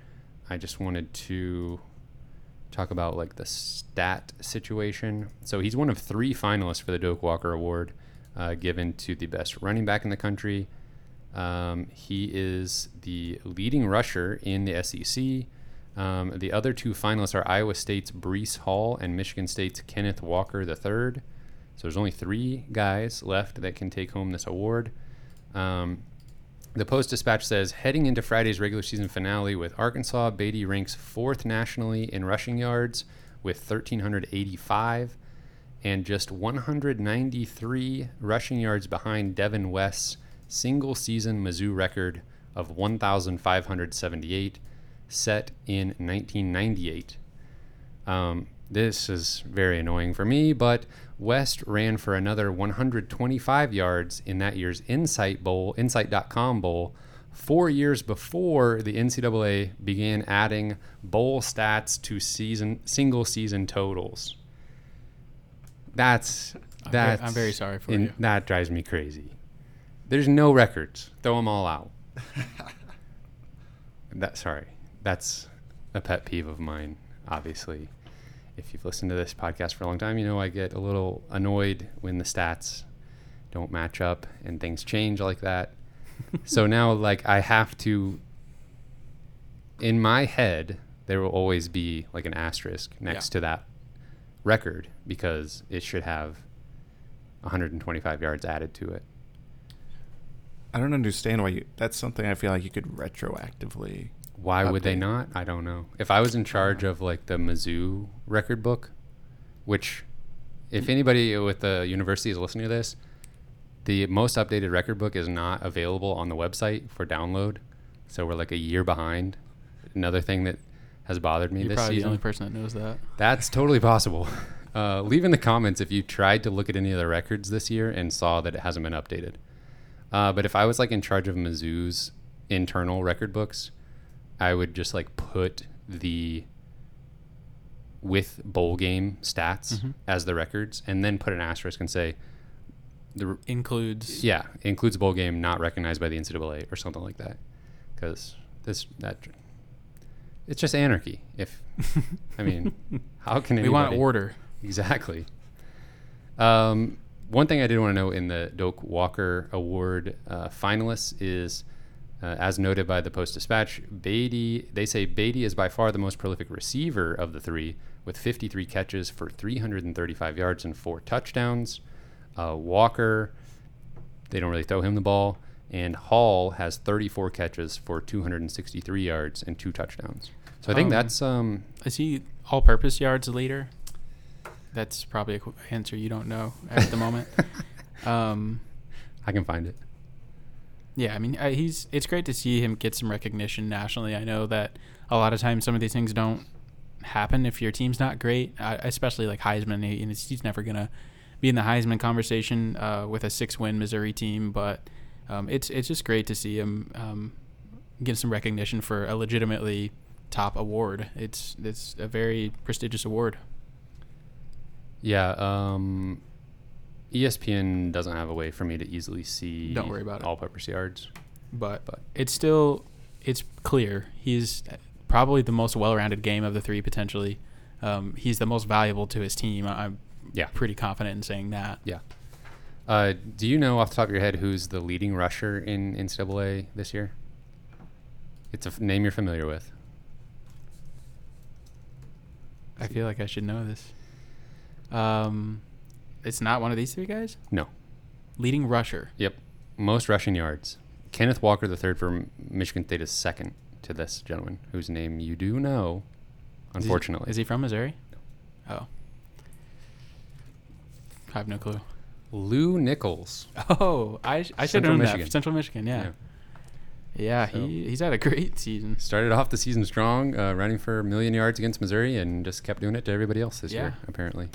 I just wanted to talk about like the stat situation. So he's one of three finalists for the Doak Walker Award, uh, given to the best running back in the country. Um, he is the leading rusher in the SEC. Um, the other two finalists are Iowa State's Breece Hall and Michigan State's Kenneth Walker III. So there's only three guys left that can take home this award. Um, the Post Dispatch says heading into Friday's regular season finale with Arkansas, Badie ranks fourth nationally in rushing yards with 1,385 and just 193 rushing yards behind Devin West's single season Mizzou record of 1,578 set in 1998. Um, this is very annoying for me, but West ran for another 125 yards in that year's Insight Bowl, Insight.com Bowl, four years before the NCAA began adding bowl stats to season single season totals. That's I'm ve- that's I'm very sorry for in- you. That drives me crazy. There's no records. Throw them all out. that sorry. That's a pet peeve of mine, obviously. If you've listened to this podcast for a long time, you know I get a little annoyed when the stats don't match up and things change like that. so now like I have to in my head there will always be like an asterisk next Yeah. to that record because it should have 125 yards added to it. I don't understand why you. That's something I feel like you could retroactively. Why would they not? I don't know. If I was in charge of like the Mizzou record book, which if anybody with the university is listening to this, the most updated record book is not available on the website for download. So we're like a year behind. Another thing that has bothered me You're this probably the only person that knows that. That's totally possible. Uh, leave in the comments if you tried to look at any of the records this year and saw that it hasn't been updated. Uh, but if I was like in charge of Mizzou's internal record books, I would just like put the with bowl game stats Mhm. as the records, and then put an asterisk and say the Includes yeah includes bowl game not recognized by the NCAA or something like that, because this that it's just anarchy. If I mean, how can we anybody, want order. Exactly. Um, one thing I did want to know in the Doak Walker Award uh, finalists is, uh, as noted by the Post Dispatch, Badie. They say Badie is by far the most prolific receiver of the three, with 53 catches for 335 yards and four touchdowns. Uh, Walker, they don't really throw him the ball, and Hall has 34 catches for 263 yards and two touchdowns. So I think Um, that's um, Is he all-purpose yards leader? That's probably a answer you don't know at the moment. Um, I can find it. yeah, I mean, uh, he's. It's great to see him get some recognition nationally. I know that a lot of times some of these things don't happen if your team's not great, especially like Heisman. He, he's never gonna be in the Heisman conversation uh, with a six-win Missouri team, but um, it's it's just great to see him um, get some recognition for a legitimately top award. It's it's a very prestigious award. Yeah, um, ESPN doesn't have a way for me to easily see Don't worry about it. all-purpose yards. but, But- it's still it's clear he's probably the most well-rounded game of the three potentially. Um, he's the most valuable to his team. I- I'm Yeah. pretty confident in saying that. Yeah. Uh, do you know off the top of your head who's the leading rusher in NCAA this year? It's a f- name you're familiar with. I feel like I should know this. Um, it's not one of these three guys. No. Leading rusher. Yep. Most rushing yards. Kenneth Walker the third for Michigan State is second to this gentleman, whose name you do know, Is he- unfortunately. is he, from Missouri? Oh, I have no clue. Lew Nichols? Oh, I I should have known that. Central Michigan, yeah, yeah. So- he he's had a great season. Started off the season strong, uh, running for a million yards against Missouri, and just kept doing it to everybody else this year, apparently.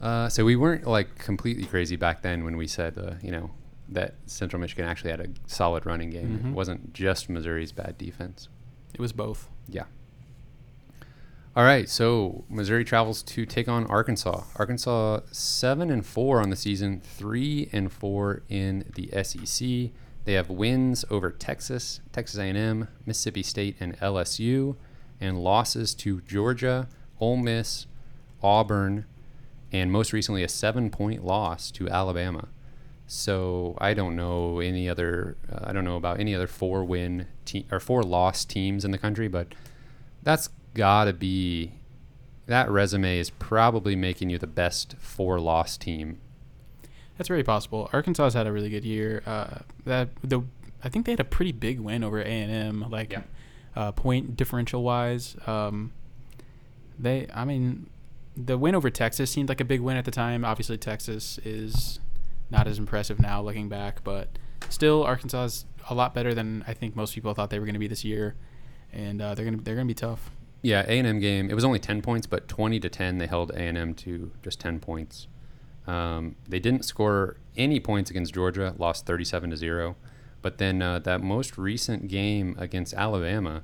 Uh, so we weren't like completely crazy back then when we said, uh, you know, that Central Michigan actually had a solid running game. Mhm. It wasn't just Missouri's bad defense. It was both. Yeah. All right, so Missouri travels to take on Arkansas. Arkansas seven and four on the season, three and four in the SEC. They have wins over Texas, Texas A&M, Mississippi State, and LSU, and losses to Georgia, Ole Miss, Auburn, and most recently a seven-point loss to Alabama. So I don't know any other. Uh, I don't know about any other four-win te- or four-loss teams in the country, but that's gotta be. That resume is probably making you the best four-loss team. That's very possible. Arkansas's had a really good year. Uh, that the I think they had a pretty big win over A and M, like Yeah. uh, point differential wise. Um, they, I mean, the win over Texas seemed like a big win at the time. Obviously, Texas is not as impressive now looking back, but still, Arkansas is a lot better than I think most people thought they were going to be this year, and uh, they're gonna they're gonna be tough. Yeah, A and M game. It was only ten points, but twenty to ten, they held A and M to just ten points. Um, they didn't score any points against Georgia, lost thirty-seven to zero. But then uh, that most recent game against Alabama,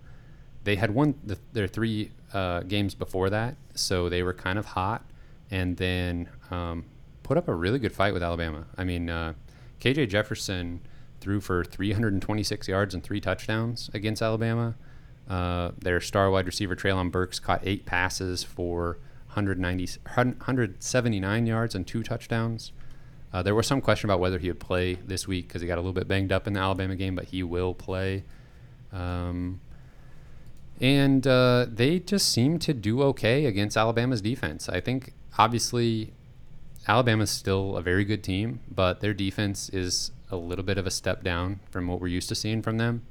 they had won the, their three uh, games before that, so they were kind of hot, and then um, put up a really good fight with Alabama. I mean, uh, KJ Jefferson threw for 326 yards and three touchdowns against Alabama. Uh, their star wide receiver Treylon Burks caught eight passes for 190, 179 yards and two touchdowns. Uh, there was some question about whether he would play this week because he got a little bit banged up in the Alabama game, but he will play. Um, and uh, they just seem to do okay against Alabama's defense. I think obviously Alabama's still a very good team, but their defense is a little bit of a step down from what we're used to seeing from them.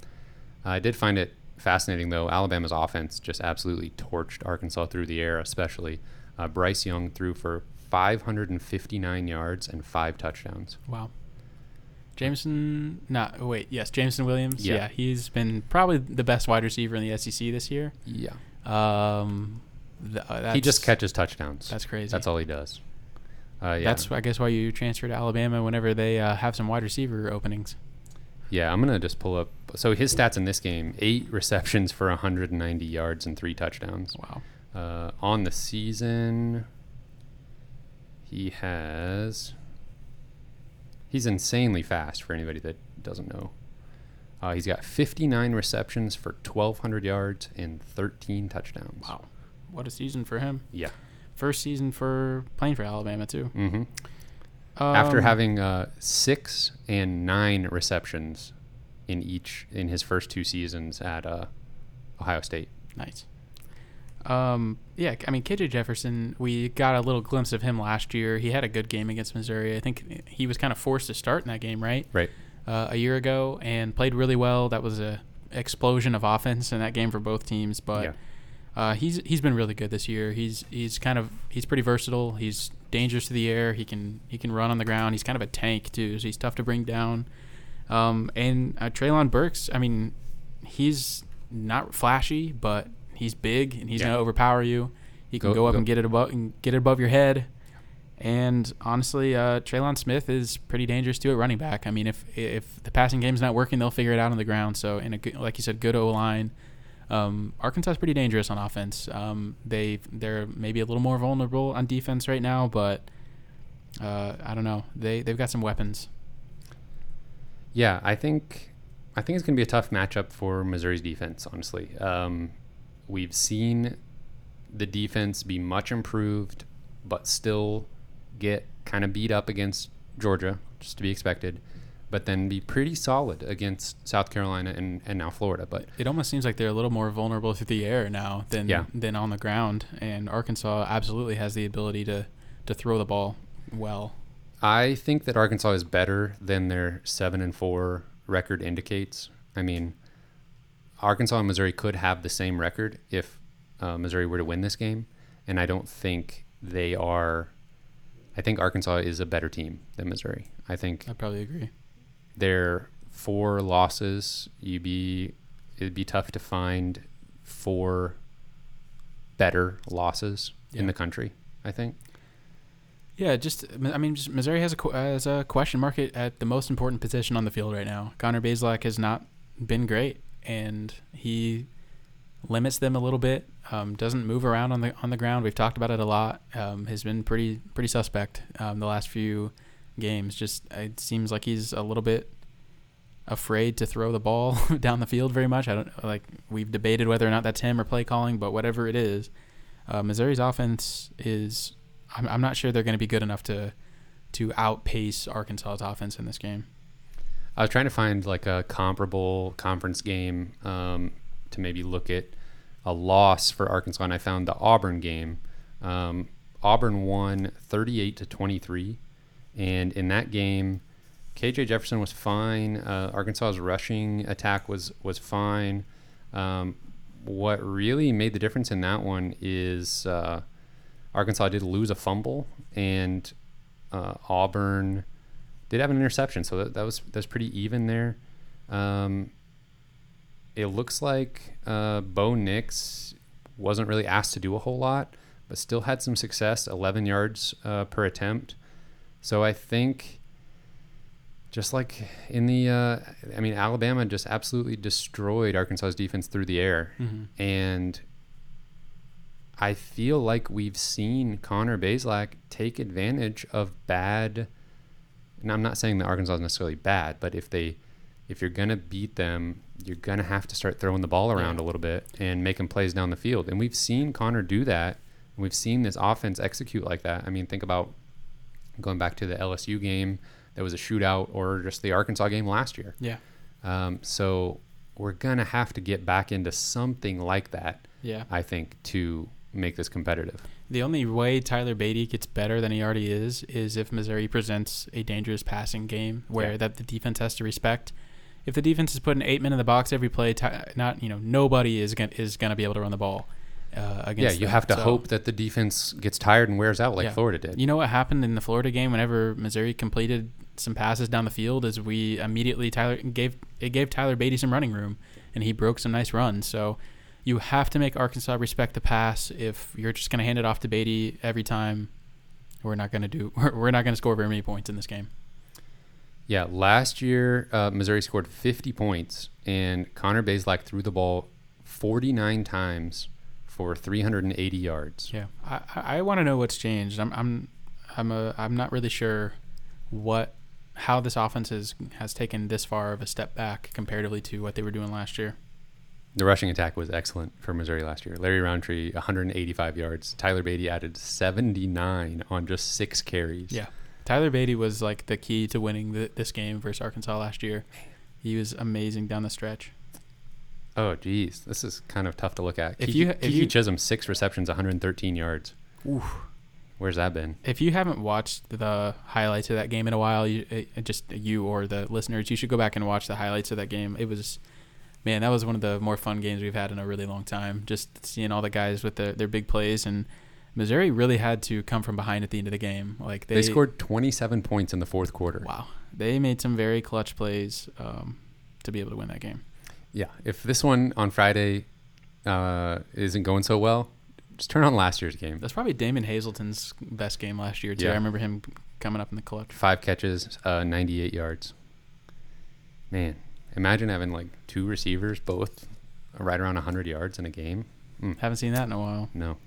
I did find it fascinating though. Alabama's offense just absolutely torched Arkansas through the air, especially uh, Bryce Young threw for 559 yards and five touchdowns. Wow. Jameson, not wait, yes, Jameson Williams. Yeah. Yeah. he's been probably the best wide receiver in the SEC this year. Yeah, Um, th- uh, he just catches touchdowns. That's crazy. That's all he does. Uh, yeah. That's I guess why you transfer to Alabama whenever they uh, have some wide receiver openings. Yeah, I'm gonna just pull up. So his stats in this game: eight receptions for 190 yards and three touchdowns. Wow. Uh, on the season, he has. He's insanely fast for anybody that doesn't know. Uh, he's got 59 receptions for 1,200 yards and 13 touchdowns. Wow. What a season for him. Yeah. First season for playing for Alabama too. hmm After Um, having uh, six and nine receptions in each in his first two seasons at uh, Ohio State. Nice. Um, yeah, I mean KJ Jefferson, we got a little glimpse of him last year. He had a good game against Missouri. I think he was kind of forced to start in that game, right? Right. Uh, a year ago and played really well. That was a explosion of offense in that game for both teams. But Yeah. uh, he's he's been really good this year. He's he's kind of he's pretty versatile. He's dangerous to the air. He can he can run on the ground. He's kind of a tank too. So he's tough to bring down. Um, and uh, Treylon Burks, I mean, he's not flashy, but he's big and he's Yeah. gonna overpower you. He can Go- go, up go- and get it above and get it above your head. And honestly, uh, Trelon Smith is pretty dangerous too at running back. I mean, if if the passing game's not working, they'll figure it out on the ground. So, in a good, like you said, good O line. Um, Arkansas is pretty dangerous on offense. Um, they they're maybe a little more vulnerable on defense right now, but uh, I don't know. They they've got some weapons. Yeah, I think I think it's going to be a tough matchup for Missouri's defense. Honestly, um, we've seen the defense be much improved, but still get kind of beat up against Georgia, just to be expected. But then be pretty solid against South Carolina and, and now Florida. But It almost seems like they're a little more vulnerable through the air now than Yeah. than on the ground. And Arkansas absolutely has the ability to to throw the ball well. I think that Arkansas is better than their seven and four record indicates. I mean, Arkansas and Missouri could have the same record if uh, Missouri were to win this game, and I don't think they are. I think Arkansas is a better team than Missouri. I think I probably agree. their four losses, you'd be it'd be tough to find four better losses Yeah. in the country. I think. Yeah, just I mean, just Missouri has a has a question mark at, the most important position on the field right now. Connor Bazelak has not been great, and he limits them a little bit. Um, doesn't move around on the on the ground. We've talked about it a lot. Um, has been pretty pretty suspect um, the last few games. Just it seems like he's a little bit afraid to throw the ball down the field very much. I don't like we've debated whether or not that's him or play calling, but whatever it is, uh, Missouri's offense is. I'm, I'm not sure they're going to be good enough to to outpace Arkansas's offense in this game. I was trying to find like a comparable conference game um, to maybe look at a loss for Arkansas, and I found the Auburn game. Um, Auburn won 38 to 23, and in that game, KJ Jefferson was fine. Uh, Arkansas's rushing attack was was fine. Um, what really made the difference in that one is uh, Arkansas did lose a fumble, and uh, Auburn did have an interception, so that, that was that's pretty even there. Um, it looks like uh, Bo Nix wasn't really asked to do a whole lot, but still had some success, 11 yards uh, per attempt. So I think, just like in the, uh, I mean, Alabama just absolutely destroyed Arkansas's defense through the air, Mm-hmm. and I feel like we've seen Connor Bazelak take advantage of bad. And I'm not saying that Arkansas is necessarily bad, but if they, if you're gonna beat them, you're gonna have to start throwing the ball around Yeah. a little bit and making plays down the field. And we've seen Connor do that. And we've seen this offense execute like that. I mean, think about going back to the LSU game. That was a shootout, or just the Arkansas game last year. Yeah, Um, so we're gonna have to get back into something like that. yeah. I think, to make this competitive. The only way Tyler Badie gets better than he already is is if Missouri presents a dangerous passing game where Yeah. that the defense has to respect. If the defense is putting eight men in the box every play, not you know nobody is going is going to be able to run the ball uh, Yeah, you them. have to So, hope that the defense gets tired and wears out like Yeah. Florida did. You know what happened in the Florida game? Whenever Missouri completed some passes down the field, is we immediately Tyler gave it gave Tyler Badie some running room, and he broke some nice runs. So you have to make Arkansas respect the pass. If you're just going to hand it off to Badie every time, we're not going to do. We're, we're not going to score very many points in this game. Yeah, last year uh, Missouri scored 50 points, and Connor Bazelak threw the ball 49 times for 380 yards. Yeah, I I, I want to know what's changed. I'm I'm I'm a I'm not really sure what how this offense has has taken this far of a step back comparatively to what they were doing last year. The rushing attack was excellent for Missouri last year. Larry Rountree 185 yards. Tyler Badie added 79 on just six carries. Yeah. Tyler Badie was like the key to winning the, this game versus Arkansas last year. He was amazing down the stretch. Oh, geez, this is kind of tough to look at. If Keke, you- if Keke you- Chism six receptions, 113 yards. Where's that been? If you haven't watched the highlights of that game in a while, you, uh, just you or the listeners, you should go back and watch the highlights of that game. It was, man, that was one of the more fun games we've had in a really long time. Just seeing all the guys with their, their big plays and Missouri really had to come from behind at the end of the game. Like they, They, scored 27 points in the fourth quarter. Wow, they made some very clutch plays um, to be able to win that game. Yeah, if this one on Friday uh, isn't going so well, just turn on last year's game. That's probably Damon Hazelton's best game last year too. Yeah. I remember him coming up in the clutch. Five catches, uh, 98 yards. Man, imagine having like two receivers, both right around 100 yards in a game. Haven't seen that in a while. No.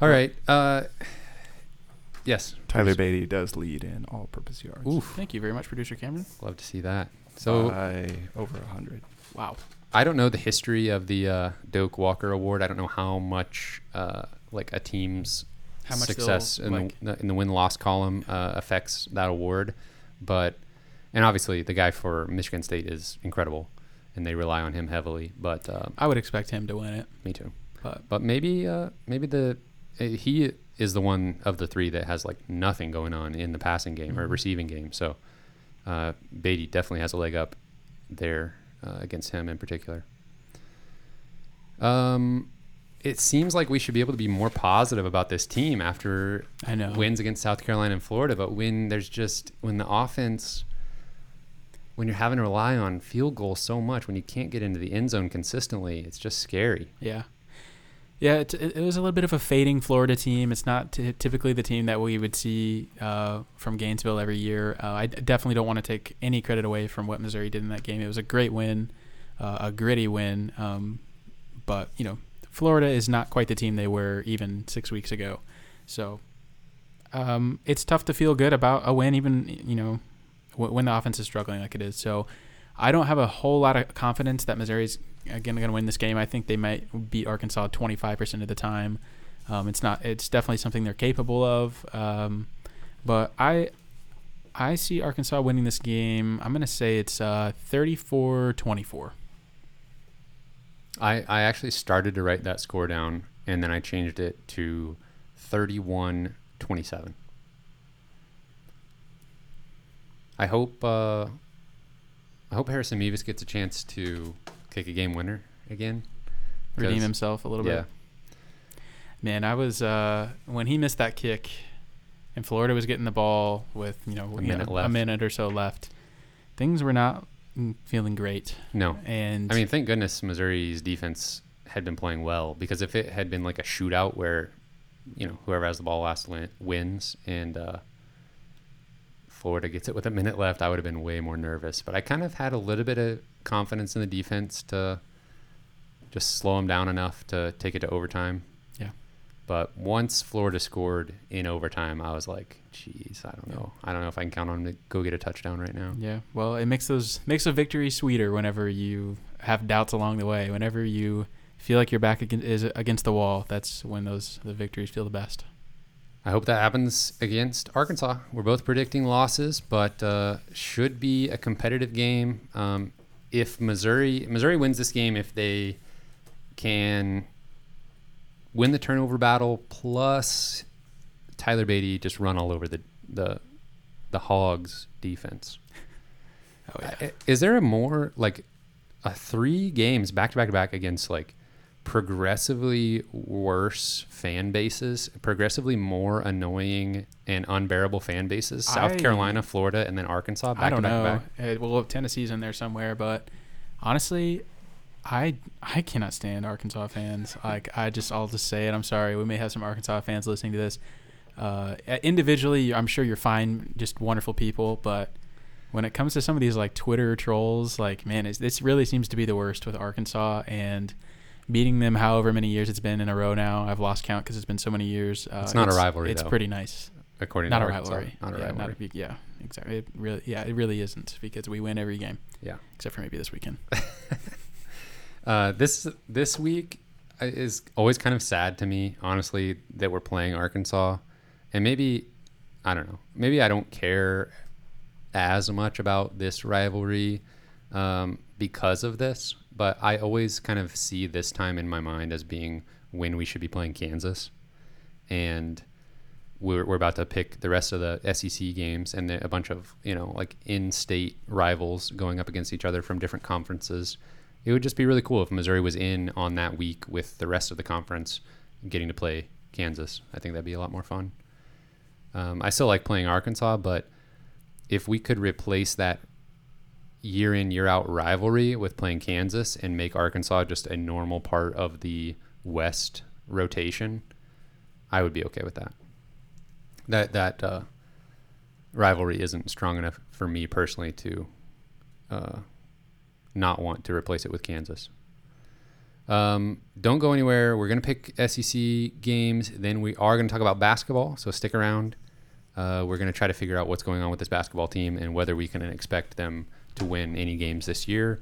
All right. Uh, yes. Tyler Badie does lead in all-purpose yards. Oof. Thank you very much, producer Cameron. Love to see that. So by over a hundred. Wow. I don't know the history of the uh, Doak Walker Award. I don't know how much uh, like a team's How much success in like- the in the win loss column uh, affects that award, but and obviously the guy for Michigan State is incredible, and they rely on him heavily. But uh, I would expect him to win it, me too. but But maybe uh, maybe the uh, he is the one of the three that has like nothing going on in the passing game or Mhm. receiving game. So uh, Badie definitely has a leg up there uh, against him in particular. Um, it seems like we should be able to be more positive about this team after I know. wins against South Carolina and Florida. But when there's just when the offense, when you're having to rely on field goals so much, when you can't get into the end zone consistently, it's just scary. Yeah. Yeah, it, it was a little bit of a fading Florida team. It's not t- typically the team that we would see uh, from Gainesville every year. Uh, I d- definitely don't want to take any credit away from what Missouri did in that game. It was a great win, uh, a gritty win. Um, but you know, Florida is not quite the team they were even six weeks ago. So um, it's tough to feel good about a win, even you know when the offense is struggling like it is. So I don't have a whole lot of confidence that Missouri's again going to win this game. I think they might beat Arkansas 25% of the time. Um, it's not. It's definitely something they're capable of. Um, but I I see Arkansas winning this game. I'm going to say it's uh, 34-24. I, I actually started to write that score down and then I changed it to 31 27. I hope uh, I hope Harrison Mevis gets a chance to kick a game winner again. Redeem himself a little yeah. bit. Man, I was uh, when he missed that kick, and Florida was getting the ball with you know, A you know, minute a minute or so left. Things were not feeling great, No. and I mean, thank goodness Missouri's defense had been playing well because if it had been like a shootout where, you know, whoever has the ball last win- wins and uh, Florida gets it with a minute left, I would have been way more nervous. But I kind of had a little bit of confidence in the defense to just slow them down enough to take it to overtime. Yeah. But once Florida scored in overtime, I was like, "Geez, I don't know. I don't know if I can count on them to go get a touchdown right now." yeah, well, it makes those makes a victory sweeter whenever you have doubts along the way. Whenever you feel like your back against, is against the wall, that's when those the victories feel the best. I hope that happens against Arkansas. We're both predicting losses, but uh, should be a competitive game. Um, if Missouri Missouri wins this game, if they can win the turnover battle, plus Tyler Badie just run all over the the the Hogs defense. Oh I- Is there a more like a three games back to back to back against like progressively worse fan bases, progressively more annoying and unbearable fan bases? South I- Carolina, Florida, and then Arkansas back I don't back know. back. Uh, well, Tennessee's in there somewhere, but honestly, I I cannot stand Arkansas fans. Like I just I'll just say it. I'm sorry. We may have some Arkansas fans listening to this. Uh, individually, I'm sure you're fine, just wonderful people, but when it comes to some of these like Twitter trolls, like man, it's, this really seems to be the worst with Arkansas and beating them however many years it's been in a row now. I've lost count because it's been so many years. Uh, It's not a rivalry, It's though. pretty nice According not to a Arkansas. rivalry. Not a yeah, rivalry. Not a yeah, exactly. It really, yeah, it really isn't because we win every game. Yeah. except for maybe this weekend. Uh, this this week uh, is always kind of sad to me, honestly, that we're playing Arkansas, and maybe I don't know, maybe I don't care as much about this rivalry um, because of this, but I always kind of see this time in my mind as being when we should be playing Kansas, and we're, we're about to pick the rest of the SEC games and a bunch of you know like in-state rivals going up against each other from different conferences. It would just be really cool if Missouri was in on that week with the rest of the conference, getting to play Kansas. I think that'd be a lot more fun. Um, I still like playing Arkansas, but if we could replace that year in year out rivalry with playing Kansas and make Arkansas just a normal part of the West rotation, I would be okay with that. That that uh, rivalry isn't strong enough for me personally to uh, not want to replace it with Kansas. Um, don't go anywhere. We're going to pick SEC games. Then we are going to talk about basketball. So stick around. Uh, we're going to try to figure out what's going on with this basketball team and whether we can expect them to win any games this year.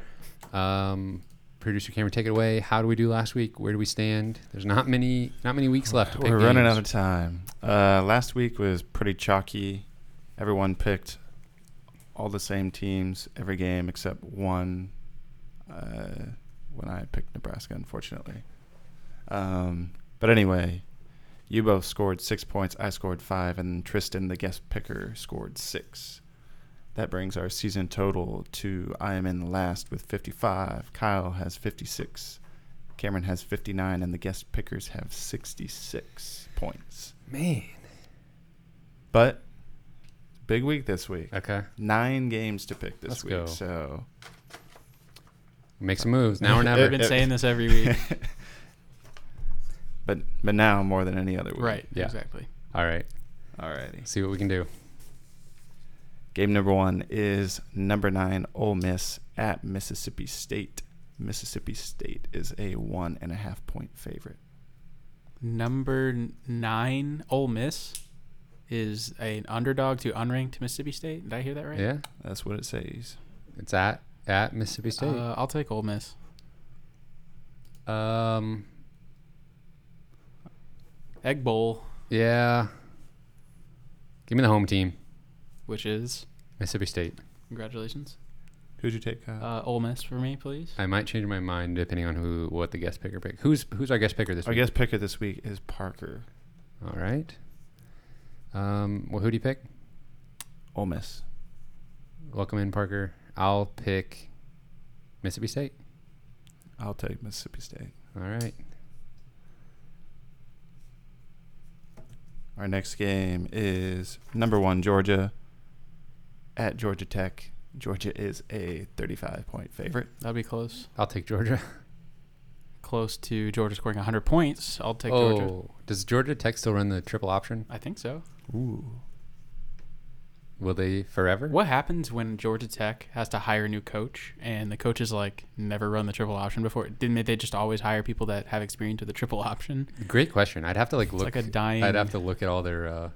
Um, producer Cameron, take it away. How do we do last week? Where do we stand? There's not many not many weeks left to pick. We're running games. out of time. Uh, last week was pretty chalky. Everyone picked all the same teams every game except one. Uh, when I picked Nebraska, unfortunately. Um, but anyway, you both scored six points. I scored five, and Tristan, the guest picker, scored six. That brings our season total to I am in the last with 55. Kyle has 56. Cameron has 59, and the guest pickers have 66 points. Man. But big week this week. Okay. Nine games to pick this Let's week. go. So Make some moves. Now or I've never. been It- saying this every week. but but now more than any other week. Right. Yeah. Exactly. All right. Alrighty. See what we can do. Game number one is number nine Ole Miss at Mississippi State. Mississippi State is a one and a half point favorite. Number nine, Ole Miss, is an underdog to unranked Mississippi State. Did I hear that right? Yeah. That's what it says. It's at at Mississippi State. Uh, I'll take Ole Miss. um. Egg Bowl, Yeah. Give me the home team, which is Mississippi State. congratulations. Who'd you take? Uh, Uh, Ole Miss for me, please. I might change my mind depending on who what the guest picker pick. Who's who's our guest picker this week? our week? guest picker this week is Parker. All right. Um. Well, who do you pick? Ole Miss. Welcome in, Parker. I'll pick Mississippi State. I'll take Mississippi State. All right. Our next game is number one Georgia at Georgia Tech. Georgia is a 35 point favorite. That'd be close. I'll take Georgia. Close to Georgia scoring 100 points. I'll take oh, Georgia. does Georgia Tech still run the triple option? I think so. Ooh. Will they forever? What happens when Georgia Tech has to hire a new coach and the coach is like never run the triple option before? Didn't they just always hire people that have experience with the triple option? Great question. I'd have to like It's look. like a dying. I'd have to look at all their uh,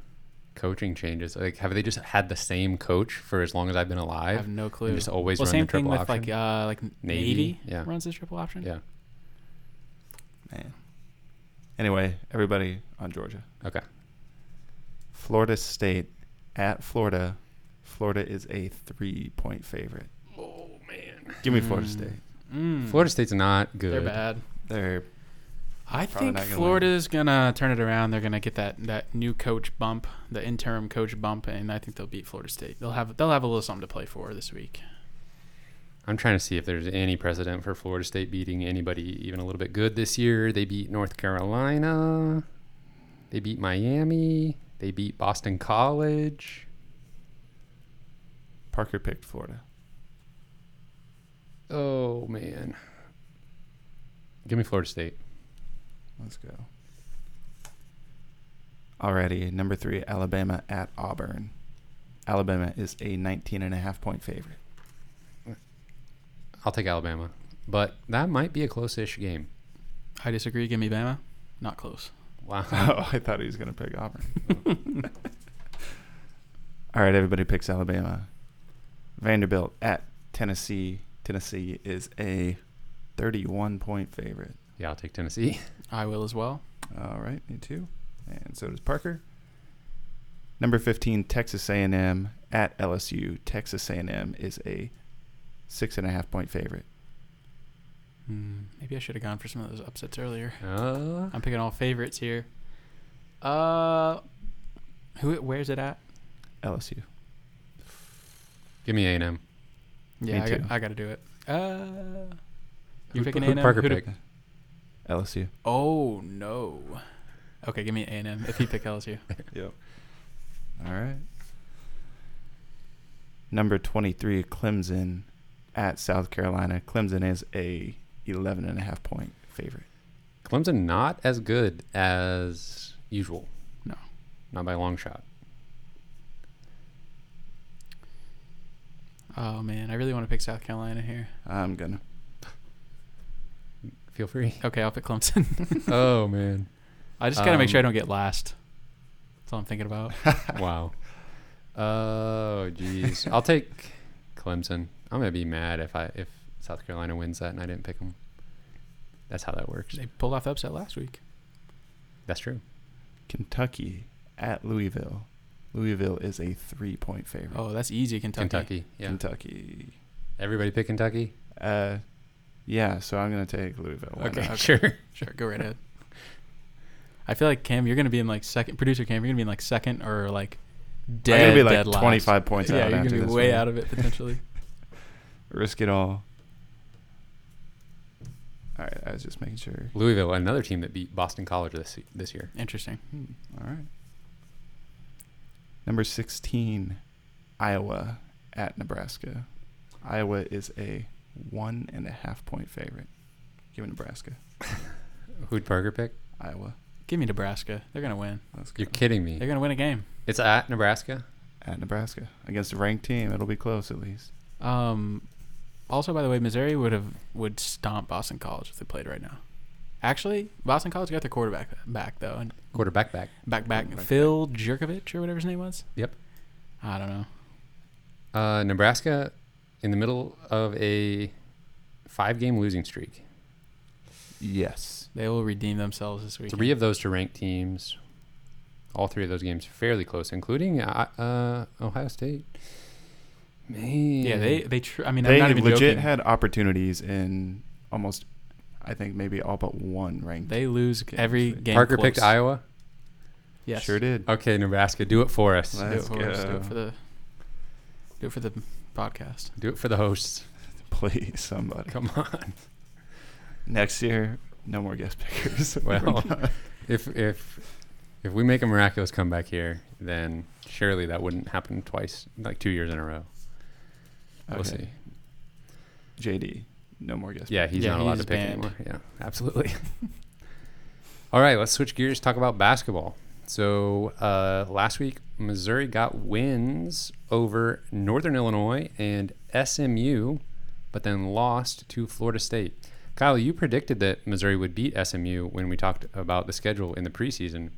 coaching changes. Like, have they just had the same coach for as long as I've been alive? I have no clue. and just always well, run same the thing triple with option. like uh like Navy, Navy. yeah. runs this triple option. yeah. Man. Anyway, everybody on Georgia. Okay. Florida State at Florida. Florida is a three point favorite. Oh man. Give me Florida Mm. State. Mm. Florida State's not good. They're bad. They're I Probably think not gonna Florida's gonna turn it around. They're gonna get that, that new coach bump, the interim coach bump, and I think they'll beat Florida State. They'll have they'll have a little something to play for this week. I'm trying to see if there's any precedent for Florida State beating anybody even a little bit good this year. They beat North Carolina. They beat Miami. They beat Boston College. Parker picked Florida. Oh man. Give me Florida State. Let's go. Alrighty, number three, Alabama at Auburn. Alabama is a 19 and a half point favorite. I'll take Alabama. But that might be a close-ish game. I disagree. Give me Bama. Not close. Wow. Oh, I thought he was going to pick Auburn. All right, everybody picks Alabama. Vanderbilt at Tennessee. Tennessee is a 31 point favorite. yeah, I'll take Tennessee. I will as well. All right, me too. And so does Parker. Number 15, Texas A&M at LSU. Texas A&M is a six and a half point favorite. Hmm, maybe I should have gone for some of those upsets earlier. Uh, I'm picking all favorites here. Uh, who? Where's it at? LSU. give me A&M. Yeah, Me I too. got, I got to do it. Uh, you Who- picking who'd A&M? Parker Who to- pick? LSU. Oh no. Okay, give me A&M if you pick LSU. Yep. All right. Number 23, Clemson at South Carolina. Clemson is a 11 and a half point favorite. Clemson not as good as usual. No. Not by a long shot. Oh man, I really want to pick South Carolina here. I'm going to. Feel free. Okay, I'll pick Clemson. oh man. I just gotta make sure I Um, don't get last. That's all I'm thinking about. Wow. Oh jeez. I'll take Clemson. I'm gonna be mad if I if South Carolina wins that and I didn't pick them. That's how that works. They pulled off the upset last week. That's true. Kentucky at Louisville. Louisville is a three point favorite. Oh, that's easy, Kentucky. Kentucky. Yeah. Kentucky. Everybody pick Kentucky. Uh, yeah, so I'm going to take Louisville. Why Okay. not? Sure. Sure, go right ahead. I feel like Cam, you're gonna be in like second. Producer Cam, you're gonna be in like second or like dead. I'm going to be dead like last. 25 points yeah, out you're after gonna be this way one. out of it potentially. Risk it all. All right, I was just making sure. Louisville, another team that beat Boston College this this year. Interesting. Hmm, all right. Number 16, Iowa at Nebraska. Iowa is a one and a half point favorite. Give me Nebraska. Who'd Parker pick? Iowa. Give me Nebraska. They're gonna win. Go. You're kidding me. They're gonna win a game. It's at Nebraska. At Nebraska against a ranked team. It'll be close at least. Um, also, by the way, Missouri would have would stomp Boston College if they played right now. Actually, Boston College got their quarterback back though, and Quarterback back. back back Quarterback Phil Jurkovec or whatever his name was. Yep. I don't know. Uh, Nebraska in the middle of a five-game losing streak. Yes. They will redeem themselves this week. Three of those to ranked teams. All three of those games fairly close, including uh, uh, Ohio State. Man. Yeah, they they. Tr- I mean, they I'm not even legit joking. had opportunities in almost, I think maybe all but one ranked. they lose Game every six. game. Parker close. picked Iowa. Yes. Sure did. Okay, Nebraska, do it for us. Do it, Let's for us. do it for the. Do it for the podcast. Do it for the hosts. Please, somebody. Come on. Next year, no more guest pickers. Well, if if if we make a miraculous comeback here, then surely that wouldn't happen twice, like two years in a row. We'll Okay. see. JD, no more guest. Yeah, he's Yeah, not allowed to pick banned. anymore. Yeah, absolutely. All right, let's switch gears. Talk about basketball. So uh, last week, Missouri got wins over Northern Illinois and SMU, but then lost to Florida State. Kyle, you predicted that Missouri would beat SMU when we talked about the schedule in the preseason.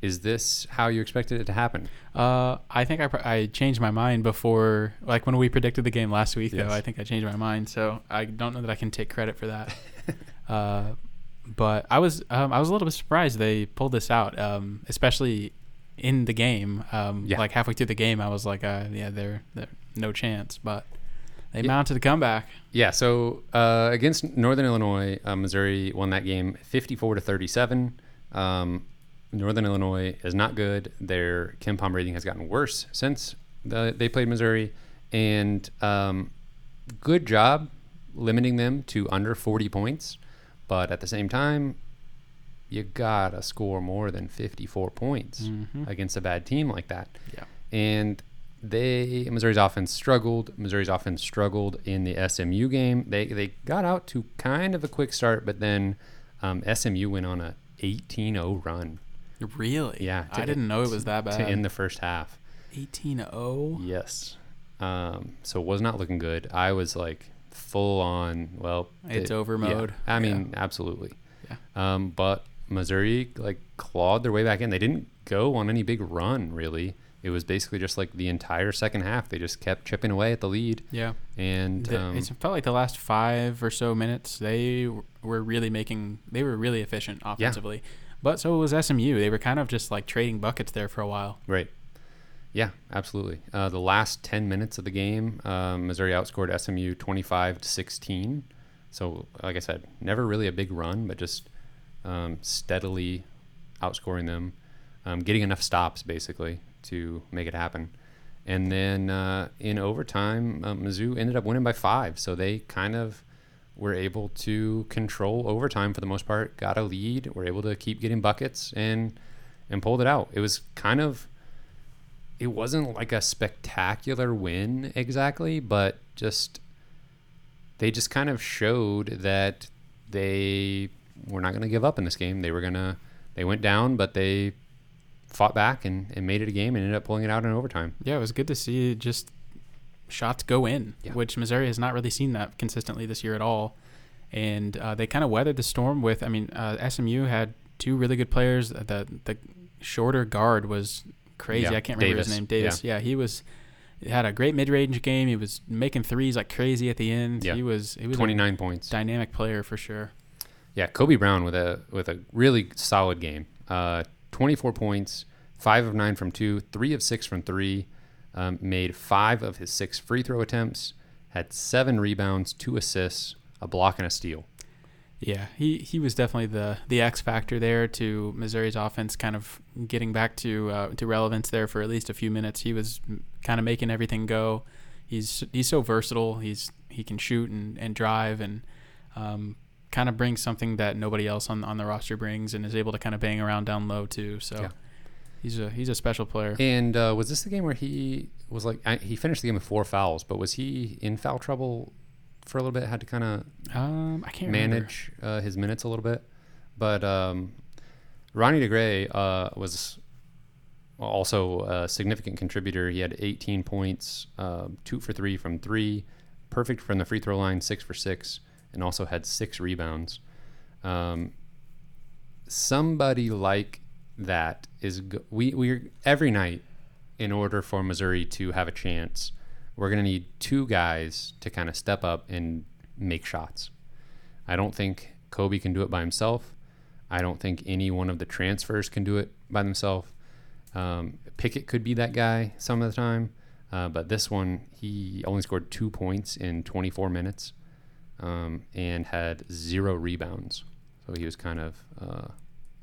Is this how you expected it to happen? Uh, I think I, pr- I changed my mind before, like when we predicted the game last week. Yes. Though I think I changed my mind, so I don't know that I can take credit for that. uh, but I was um, I was a little bit surprised they pulled this out, um, especially in the game. Um, Yeah. Like halfway through the game, I was like, uh, yeah, they're, they're no chance. But they Yeah. mounted a comeback. Yeah, so uh, against Northern Illinois, uh, Missouri won that game 54 to 37. Um, Northern Illinois is not good. Their KenPom rating has gotten worse since the, they played Missouri, and um, good job limiting them to under 40 points. But at the same time, you gotta score more than 54 points Mhm. against a bad team like that. Yeah. And they Missouri's offense struggled. Missouri's offense struggled in the SMU game. They they got out to kind of a quick start, but then um, SMU went on a 18-0 run Really? Yeah, I didn't know it was that bad. to end the first half. 18-0. Yes. Um, so it was not looking good. I was like full on. Well, It's it- over yeah. mode. I mean, absolutely. Yeah. Um, but Missouri like clawed their way back in. They didn't go on any big run really. It was basically just like the entire second half. They just kept chipping away at the lead, Yeah. and The- um, it felt like the last five or so minutes they were really making they were really efficient offensively but so was smu they were kind of just like trading buckets there for a while Right. Yeah, absolutely. Uh, the last 10 minutes of the game, um, Missouri outscored SMU 25 to 16. So, like I said, never really a big run, but just um, steadily outscoring them, um, getting enough stops basically to make it happen. And then uh, in overtime, uh, Mizzou ended up winning by five. So they kind of were able to control overtime for the most part, got a lead, were able to keep getting buckets and and pulled it out. It was kind of it wasn't like a spectacular win exactly, but just they just kind of showed that they were not going to give up in this game. They were going to they went down, but they fought back and, and made it a game and ended up pulling it out in overtime. yeah it was good to see just shots go in Yeah. which missouri has not really seen that consistently this year at all and uh, they kind of weathered the storm with i mean uh, smu had two really good players the the shorter guard was crazy Yeah, i can't remember Davis. his name davis yeah, he was had a great mid-range game he was making threes like crazy at the end Yeah. he was he was a 29 points. dynamic player for sure Yeah, Kobe Brown with a with a really solid game. Uh, 24 points, five of nine from two, three of six from three. Um, made five of his six free throw attempts. Had seven rebounds, two assists, a block, and a steal. Yeah, he, he was definitely the the X factor there to Missouri's offense, kind of getting back to uh, to relevance there for at least a few minutes. He was kind of making everything go. He's he's so versatile. He's he can shoot and, and drive and um, kind of brings something that nobody else on on the roster brings, and is able to kind of bang around down low too. So Yeah. he's a he's a special player. And uh, was this the game where he was like I, he finished the game with four fouls, but was he in foul trouble for a little bit? Had to kind of Um, I can't manage uh, his minutes a little bit. But um, Ronnie DeGray uh, was also a significant contributor. He had 18 points, uh, two for three from three, perfect from the free throw line, six for six, and also had six rebounds. Um, somebody like that is go- we we every night in order for Missouri to have a chance, we're going to need two guys to kind of step up and make shots. I don't think Kobe can do it by himself. I don't think any one of the transfers can do it by themselves. Um, Pickett could be that guy some of the time, uh, but this one he only scored two points in 24 minutes um, and had zero rebounds. So he was kind of uh,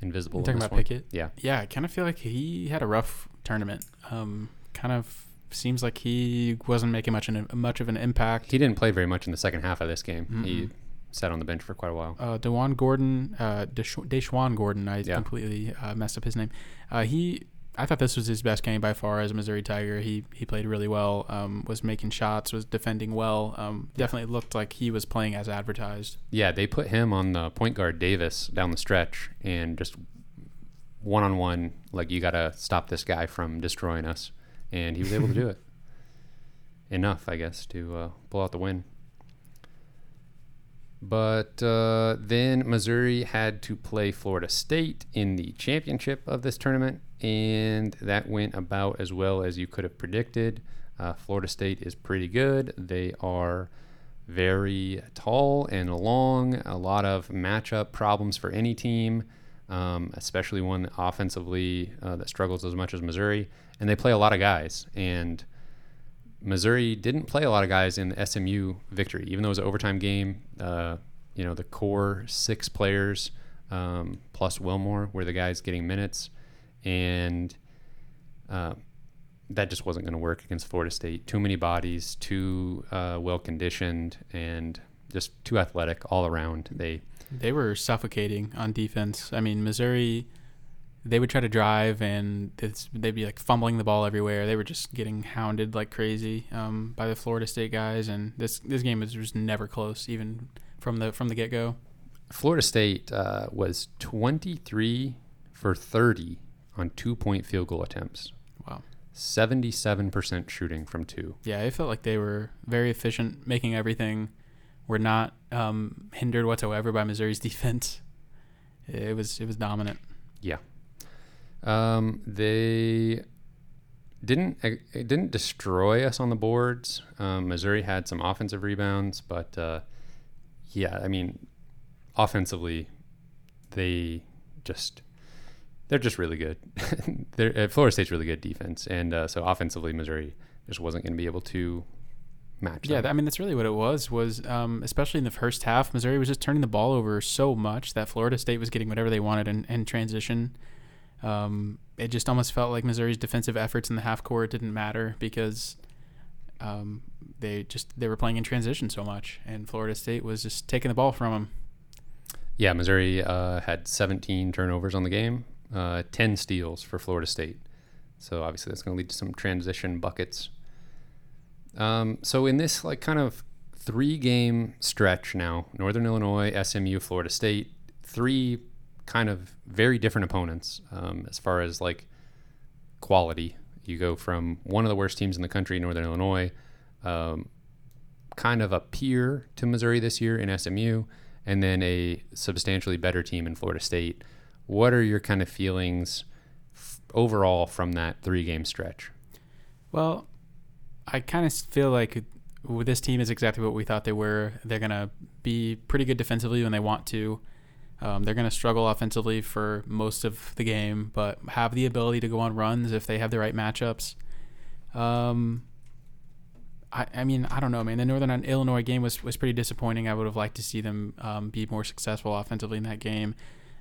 invisible. You talking about one. Pickett? Yeah. Yeah, I kind of feel like he had a rough tournament. Um, kind of seems like he wasn't making much an, much of an impact. He didn't play very much in the second half of this game. He Mm-mm. sat on the bench for quite a while. uh, Dewan Gordon, uh, Desha- Deshaun Gordon. I Yeah. completely uh, messed up his name. Uh, he, I thought this was his best game by far as a Missouri Tiger. He he played really well. Um, was making shots. Was defending well. Um, definitely looked like he was playing as advertised. Yeah, they put him on the point guard Davis down the stretch and just one on one, like you got to stop this guy from destroying us, and he was able to do it. Enough, I guess, to uh, pull out the win. But uh, then Missouri had to play Florida State in the championship of this tournament, and that went about as well as you could have predicted. Uh, Florida State is pretty good. They are very tall and long, a lot of matchup problems for any team, um, especially one offensively uh, that struggles as much as Missouri. And they play a lot of guys. And Missouri didn't play a lot of guys in the SMU victory, even though it was an overtime game. Uh, you know, the core six players um, plus Wilmore were the guys getting minutes, and uh, that just wasn't going to work against Florida State. Too many bodies, too uh, well conditioned, and just too athletic all around. They They were suffocating on defense. I mean, Missouri, they would try to drive and it's, they'd be like fumbling the ball everywhere. They were just getting hounded like crazy um, by the Florida State guys, and this this game was just never close, even from the from the get go. Florida State uh, was 23 for 30 on two point field goal attempts. Wow. 77% shooting from two. Yeah, it felt like they were very efficient, making everything. Were not um, hindered whatsoever by Missouri's defense. It was it was dominant. Yeah. Um, they didn't it didn't destroy us on the boards. Um, Missouri had some offensive rebounds, but uh, yeah, I mean, offensively, they just they're just really good. they're, uh, Florida State's really good defense, and uh, so offensively, Missouri just wasn't going to be able to match. Yeah, them. I mean that's really what it was. Was um, especially in the first half, Missouri was just turning the ball over so much that Florida State was getting whatever they wanted in, in transition. Um, it just almost felt like Missouri's defensive efforts in the half court didn't matter because um, they just they were playing in transition so much, and Florida State was just taking the ball from them. Yeah, Missouri uh, had 17 turnovers on the game, uh, 10 steals for Florida State. So obviously that's going to lead to some transition buckets. Um, so in this like kind of three game stretch now, Northern Illinois, SMU, Florida State, three kind of very different opponents um, as far as like quality. You go from one of the worst teams in the country, Northern Illinois, um, kind of a peer to Missouri this year in SMU, and then a substantially better team in Florida State. What are your kind of feelings f- overall from that three game stretch? Well, I kind of feel like this team is exactly what we thought they were. They're gonna be pretty good defensively when they want to. Um, they're gonna struggle offensively for most of the game, but have the ability to go on runs if they have the right matchups. Um, I, I mean, I don't know, man. The Northern Illinois game was, was pretty disappointing. I would have liked to see them um, be more successful offensively in that game.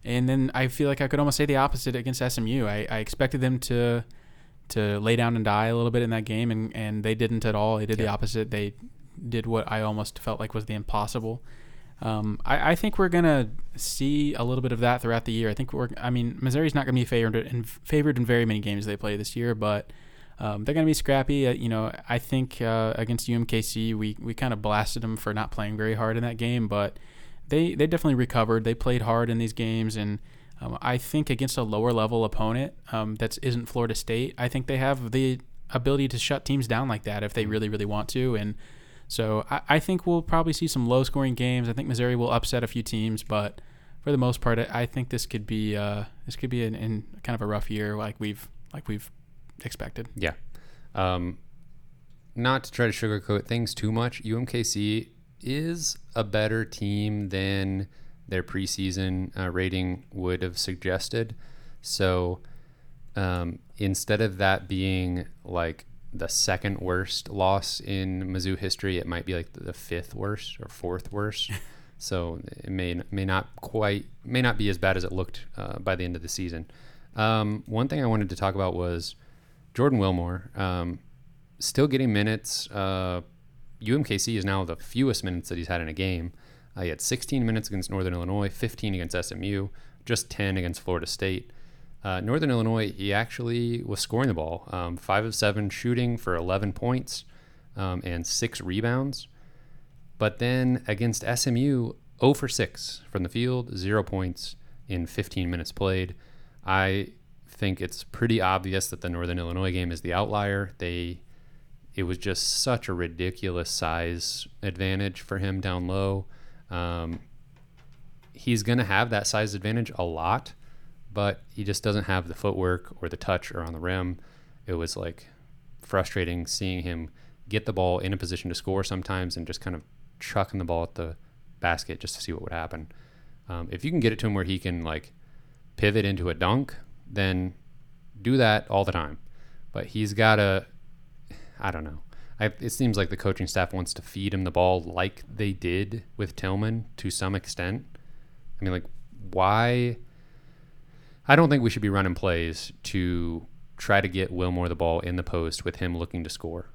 And then I feel like I could almost say the opposite against SMU. I, I expected them to to lay down and die a little bit in that game, and, and they didn't at all. They did the opposite. They did what I almost felt like was the impossible. Um, I, I think we're gonna see a little bit of that throughout the year. I think we're. I mean, Missouri's not gonna be favored in favored in very many games they play this year, but um, they're gonna be scrappy. Uh, you know, I think uh, against UMKC, we we kind of blasted them for not playing very hard in that game, but they they definitely recovered. They played hard in these games, and Um, I think against a lower level opponent um, that isn't Florida State, I think they have the ability to shut teams down like that if they really, really want to. And so I, I think we'll probably see some low scoring games. I think Missouri will upset a few teams, but for the most part, I think this could be uh, this could be an, in kind of a rough year like we've like we've expected. Yeah. Um, not to try to sugarcoat things too much, UMKC is a better team than their preseason uh, rating would have suggested. So um, instead of that being like the second worst loss in Mizzou history, it might be like the fifth worst or fourth worst. so it may may not quite may not be as bad as it looked uh, by the end of the season. Um, one thing I wanted to talk about was Jordan Wilmore. Um, still getting minutes. Uh, UMKC is now the fewest minutes that he's had in a game. Uh, he had 16 minutes against Northern Illinois, 15 against SMU, just 10 against Florida State. Uh, Northern Illinois, he actually was scoring the ball, um, five of seven shooting for 11 points um, and six rebounds. But then against SMU, 0 for 6 from the field, zero points in 15 minutes played. I think it's pretty obvious that the Northern Illinois game is the outlier. They it was just such a ridiculous size advantage for him down low. Um, he's going to have that size advantage a lot, but he just doesn't have the footwork or the touch or on the rim. It was like frustrating seeing him get the ball in a position to score sometimes and just kind of chucking the ball at the basket just to see what would happen. Um, if you can get it to him where he can like pivot into a dunk, then do that all the time. But he's got to, I don't know. I, it seems like the coaching staff wants to feed him the ball like they did with Tilmon to some extent. I mean, like, why? I don't think we should be running plays to try to get Wilmore the ball in the post with him looking to score.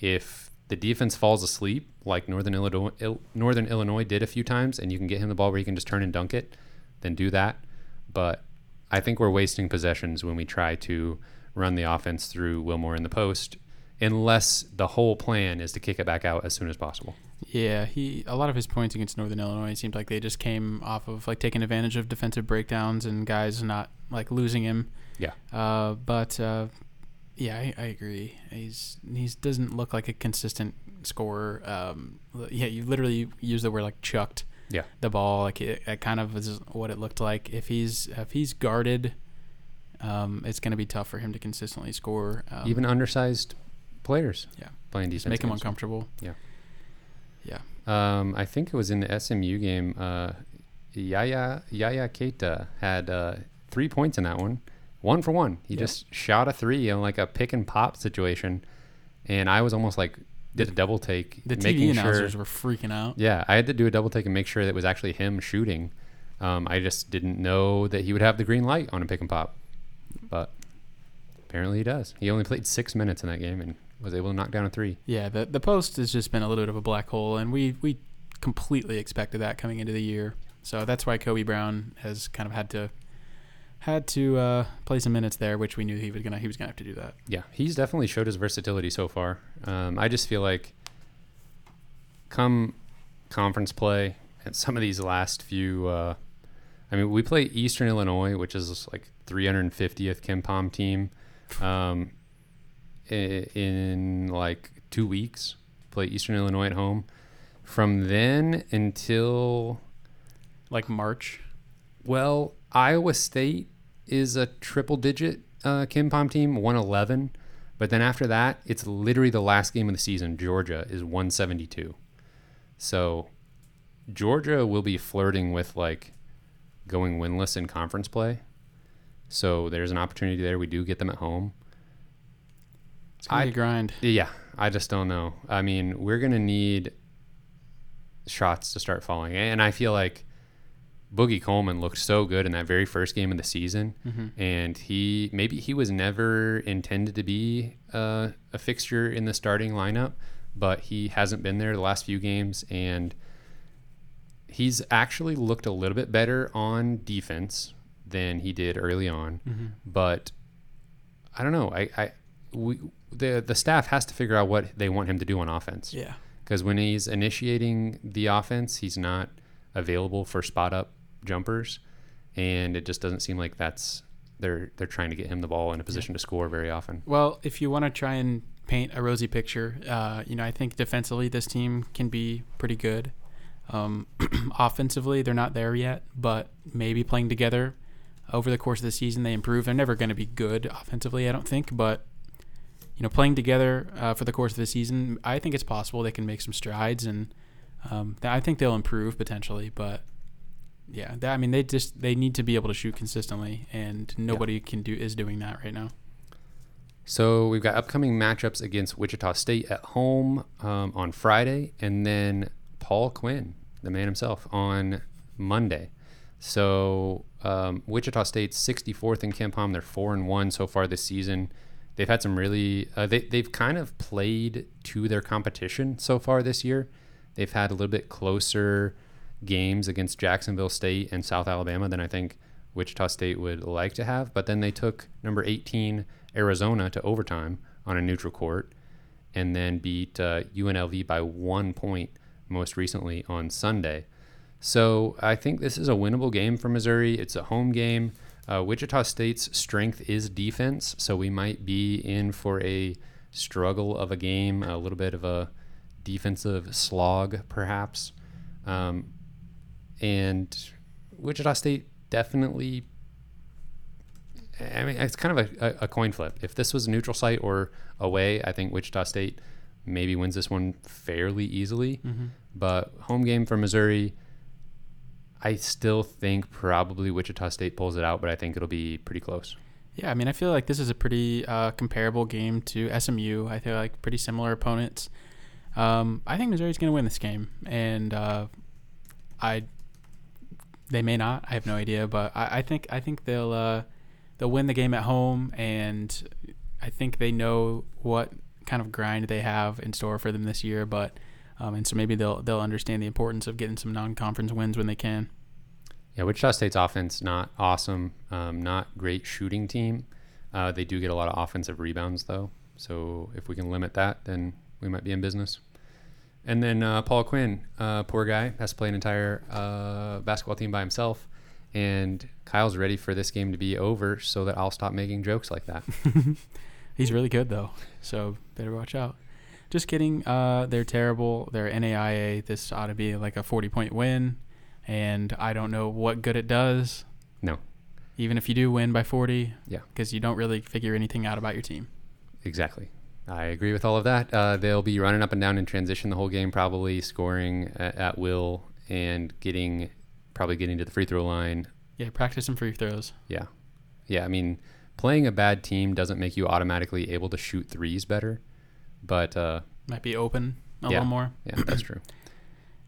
If the defense falls asleep, like Northern Illinois, Northern Illinois did a few times, and you can get him the ball where he can just turn and dunk it, then do that. But I think we're wasting possessions when we try to run the offense through Wilmore in the post, unless the whole plan is to kick it back out as soon as possible. Yeah, he a lot of his points against Northern Illinois seemed like they just came off of like taking advantage of defensive breakdowns and guys not like losing him. Yeah. Uh, but uh, yeah, I, I agree. He's he doesn't look like a consistent scorer. Um, yeah, you literally use the word like chucked. Yeah. The ball like it, it kind of is what it looked like. If he's if he's guarded, um, it's going to be tough for him to consistently score. Um, Even undersized players. Yeah. Playing defense. Make him against uncomfortable. Yeah. Yeah. Um, I think it was in the SMU game. Uh, Yaya Yaya Keita had uh, three points in that one, one for one. He Yeah. just shot a three on like a pick and pop situation, and I was almost like did a double take, The TV announcers sure. were freaking out. Yeah, I had to do a double take and make sure that it was actually him shooting. Um, I just didn't know that he would have the green light on a pick and pop, but apparently he does. He only played six minutes in that game and was able to knock down a three. Yeah, the the post has just been a little bit of a black hole, and we we completely expected that coming into the year. So that's why Kobe Brown has kind of had to had to uh, play some minutes there, which we knew he was gonna he was gonna have to do that. Yeah, he's definitely showed his versatility so far. Um, I just feel like come conference play and some of these last few, uh, I mean, we play Eastern Illinois, which is like 350th KenPom team, um, in like two weeks. Play Eastern Illinois at home. From then until Like March. well, Iowa State is a triple digit uh, KenPom team, 111. But then after that, it's literally the last game of the season. Georgia is 172. So Georgia will be flirting with like going winless in conference play. So there's an opportunity there. We do get them at home. It's gonna be I- a grind. Yeah, I just don't know. I mean, we're gonna need shots to start falling, and I feel like Boogie Coleman looked so good in that very first game of the season, Mm-hmm. and he maybe he was never intended to be uh, a fixture in the starting lineup, but he hasn't been there the last few games, and he's actually looked a little bit better on defense than he did early on Mm-hmm. but I don't know. I, I we the the staff has to figure out what they want him to do on offense. Yeah. Because when he's initiating the offense, he's not available for spot up jumpers, and it just doesn't seem like that's they're they're trying to get him the ball in a position to score very often. Well, if you want to try and paint a rosy picture, uh, you know, I think defensively this team can be pretty good. Um, offensively, they're not there yet, but maybe playing together over the course of the season, they improve. They're never going to be good offensively, I don't think, but you know, playing together uh, for the course of the season, I think it's possible they can make some strides, and um, I think they'll improve potentially. But yeah, that, I mean, they just they need to be able to shoot consistently, and nobody can do is doing that right now. So we've got upcoming matchups against Wichita State at home um, on Friday, and then Paul Quinn, the man himself, on Monday. So um, Wichita State's 64th in KenPom. They're four and one so far this season. They've had some really uh, they they've kind of played to their competition so far this year. They've had a little bit closer games against Jacksonville State and South Alabama than I think Wichita State would like to have. But then they took number 18 Arizona to overtime on a neutral court, and then beat uh, UNLV by one point most recently on Sunday. So I think this is a winnable game for Missouri. It's a home game. Uh, Wichita State's strength is defense, so we might be in for a struggle of a game, a little bit of a defensive slog, perhaps. Um, and Wichita State definitely. I mean, it's kind of a, a coin flip. If this was a neutral site or away, I think Wichita State maybe wins this one fairly easily. Mm-hmm. But home game for Missouri, I still think probably Wichita State pulls it out, but I think it'll be pretty close. Yeah, I mean, I feel like this is a pretty uh, comparable game to SMU. I feel like pretty similar opponents. Um, I think Missouri's going to win this game, and uh, I they may not. I have no idea, but I, I think I think they'll uh, they'll win the game at home, and I think they know what kind of grind they have in store for them this year. But um, and so maybe they'll they'll understand the importance of getting some non-conference wins when they can. Yeah, Wichita State's offense not awesome, um, not great shooting team. Uh, they do get a lot of offensive rebounds though, so if we can limit that, then we might be in business. And then uh, Paul Quinn, uh, poor guy, has to play an entire uh, basketball team by himself. And Kyle's ready for this game to be over so that I'll stop making jokes like that. He's really good though, so better watch out. Just kidding. Uh, they're terrible. They're NAIA. This ought to be like a 40 point win, and I don't know what good it does. No. Even if you do win by 40. Yeah. Because you don't really figure anything out about your team. Exactly. I agree with all of that. Uh, they'll be running up and down in transition the whole game, probably scoring at, at will and getting probably getting to the free throw line. Yeah, practice some free throws. Yeah, yeah. I mean, playing a bad team doesn't make you automatically able to shoot threes better, but uh, Might be open a Yeah. little more. yeah, that's true.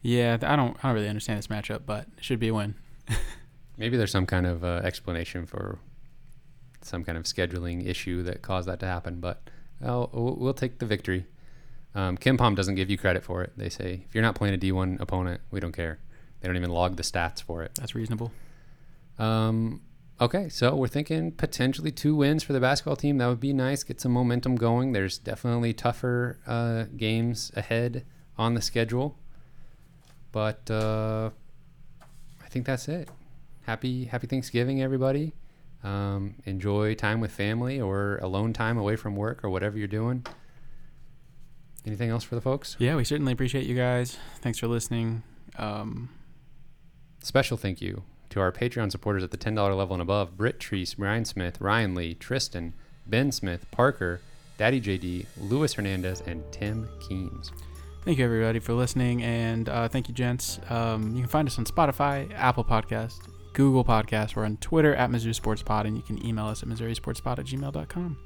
Yeah, I don't. I don't really understand this matchup, but it should be a win. Maybe there's some kind of uh, explanation for some kind of scheduling issue that caused that to happen, but well, we'll we'll take the victory. Um, KenPom doesn't give you credit for it. They say if you're not playing a D1 opponent, we don't care. They don't even log the stats for it. That's reasonable. Um, okay, so we're thinking potentially two wins for the basketball team. That would be nice. Get some momentum going. There's definitely tougher uh, games ahead on the schedule, but uh, I think that's it. Happy Happy Thanksgiving, everybody. Um, enjoy time with family or alone time away from work or whatever you're doing. Anything else for the folks? Yeah, we certainly appreciate you guys. Thanks for listening. Um, Special thank you to our Patreon supporters at the $10 level and above Britt Treece, Ryan Smith, Ryan Lee, Tristan, Ben Smith, Parker, Daddy JD, Luis Hernandez, and Tim Keens. Thank you, everybody, for listening, and uh, thank you, gents. Um, you can find us on Spotify, Apple Podcast, Google Podcast. We're on Twitter at Missouri Sports Pod, and you can email us at MissouriSportsPod at gmail.com.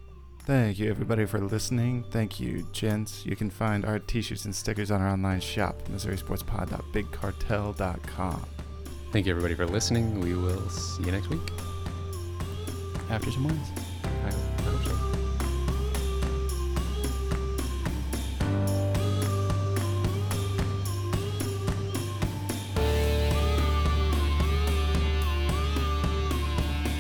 Thank you, everybody, for listening. Thank you, gents. You can find our t shirts and stickers on our online shop, MissouriSportsPod.BigCartel.com. Thank you, everybody, for listening. We will see you next week. After some wins. I, I hope so.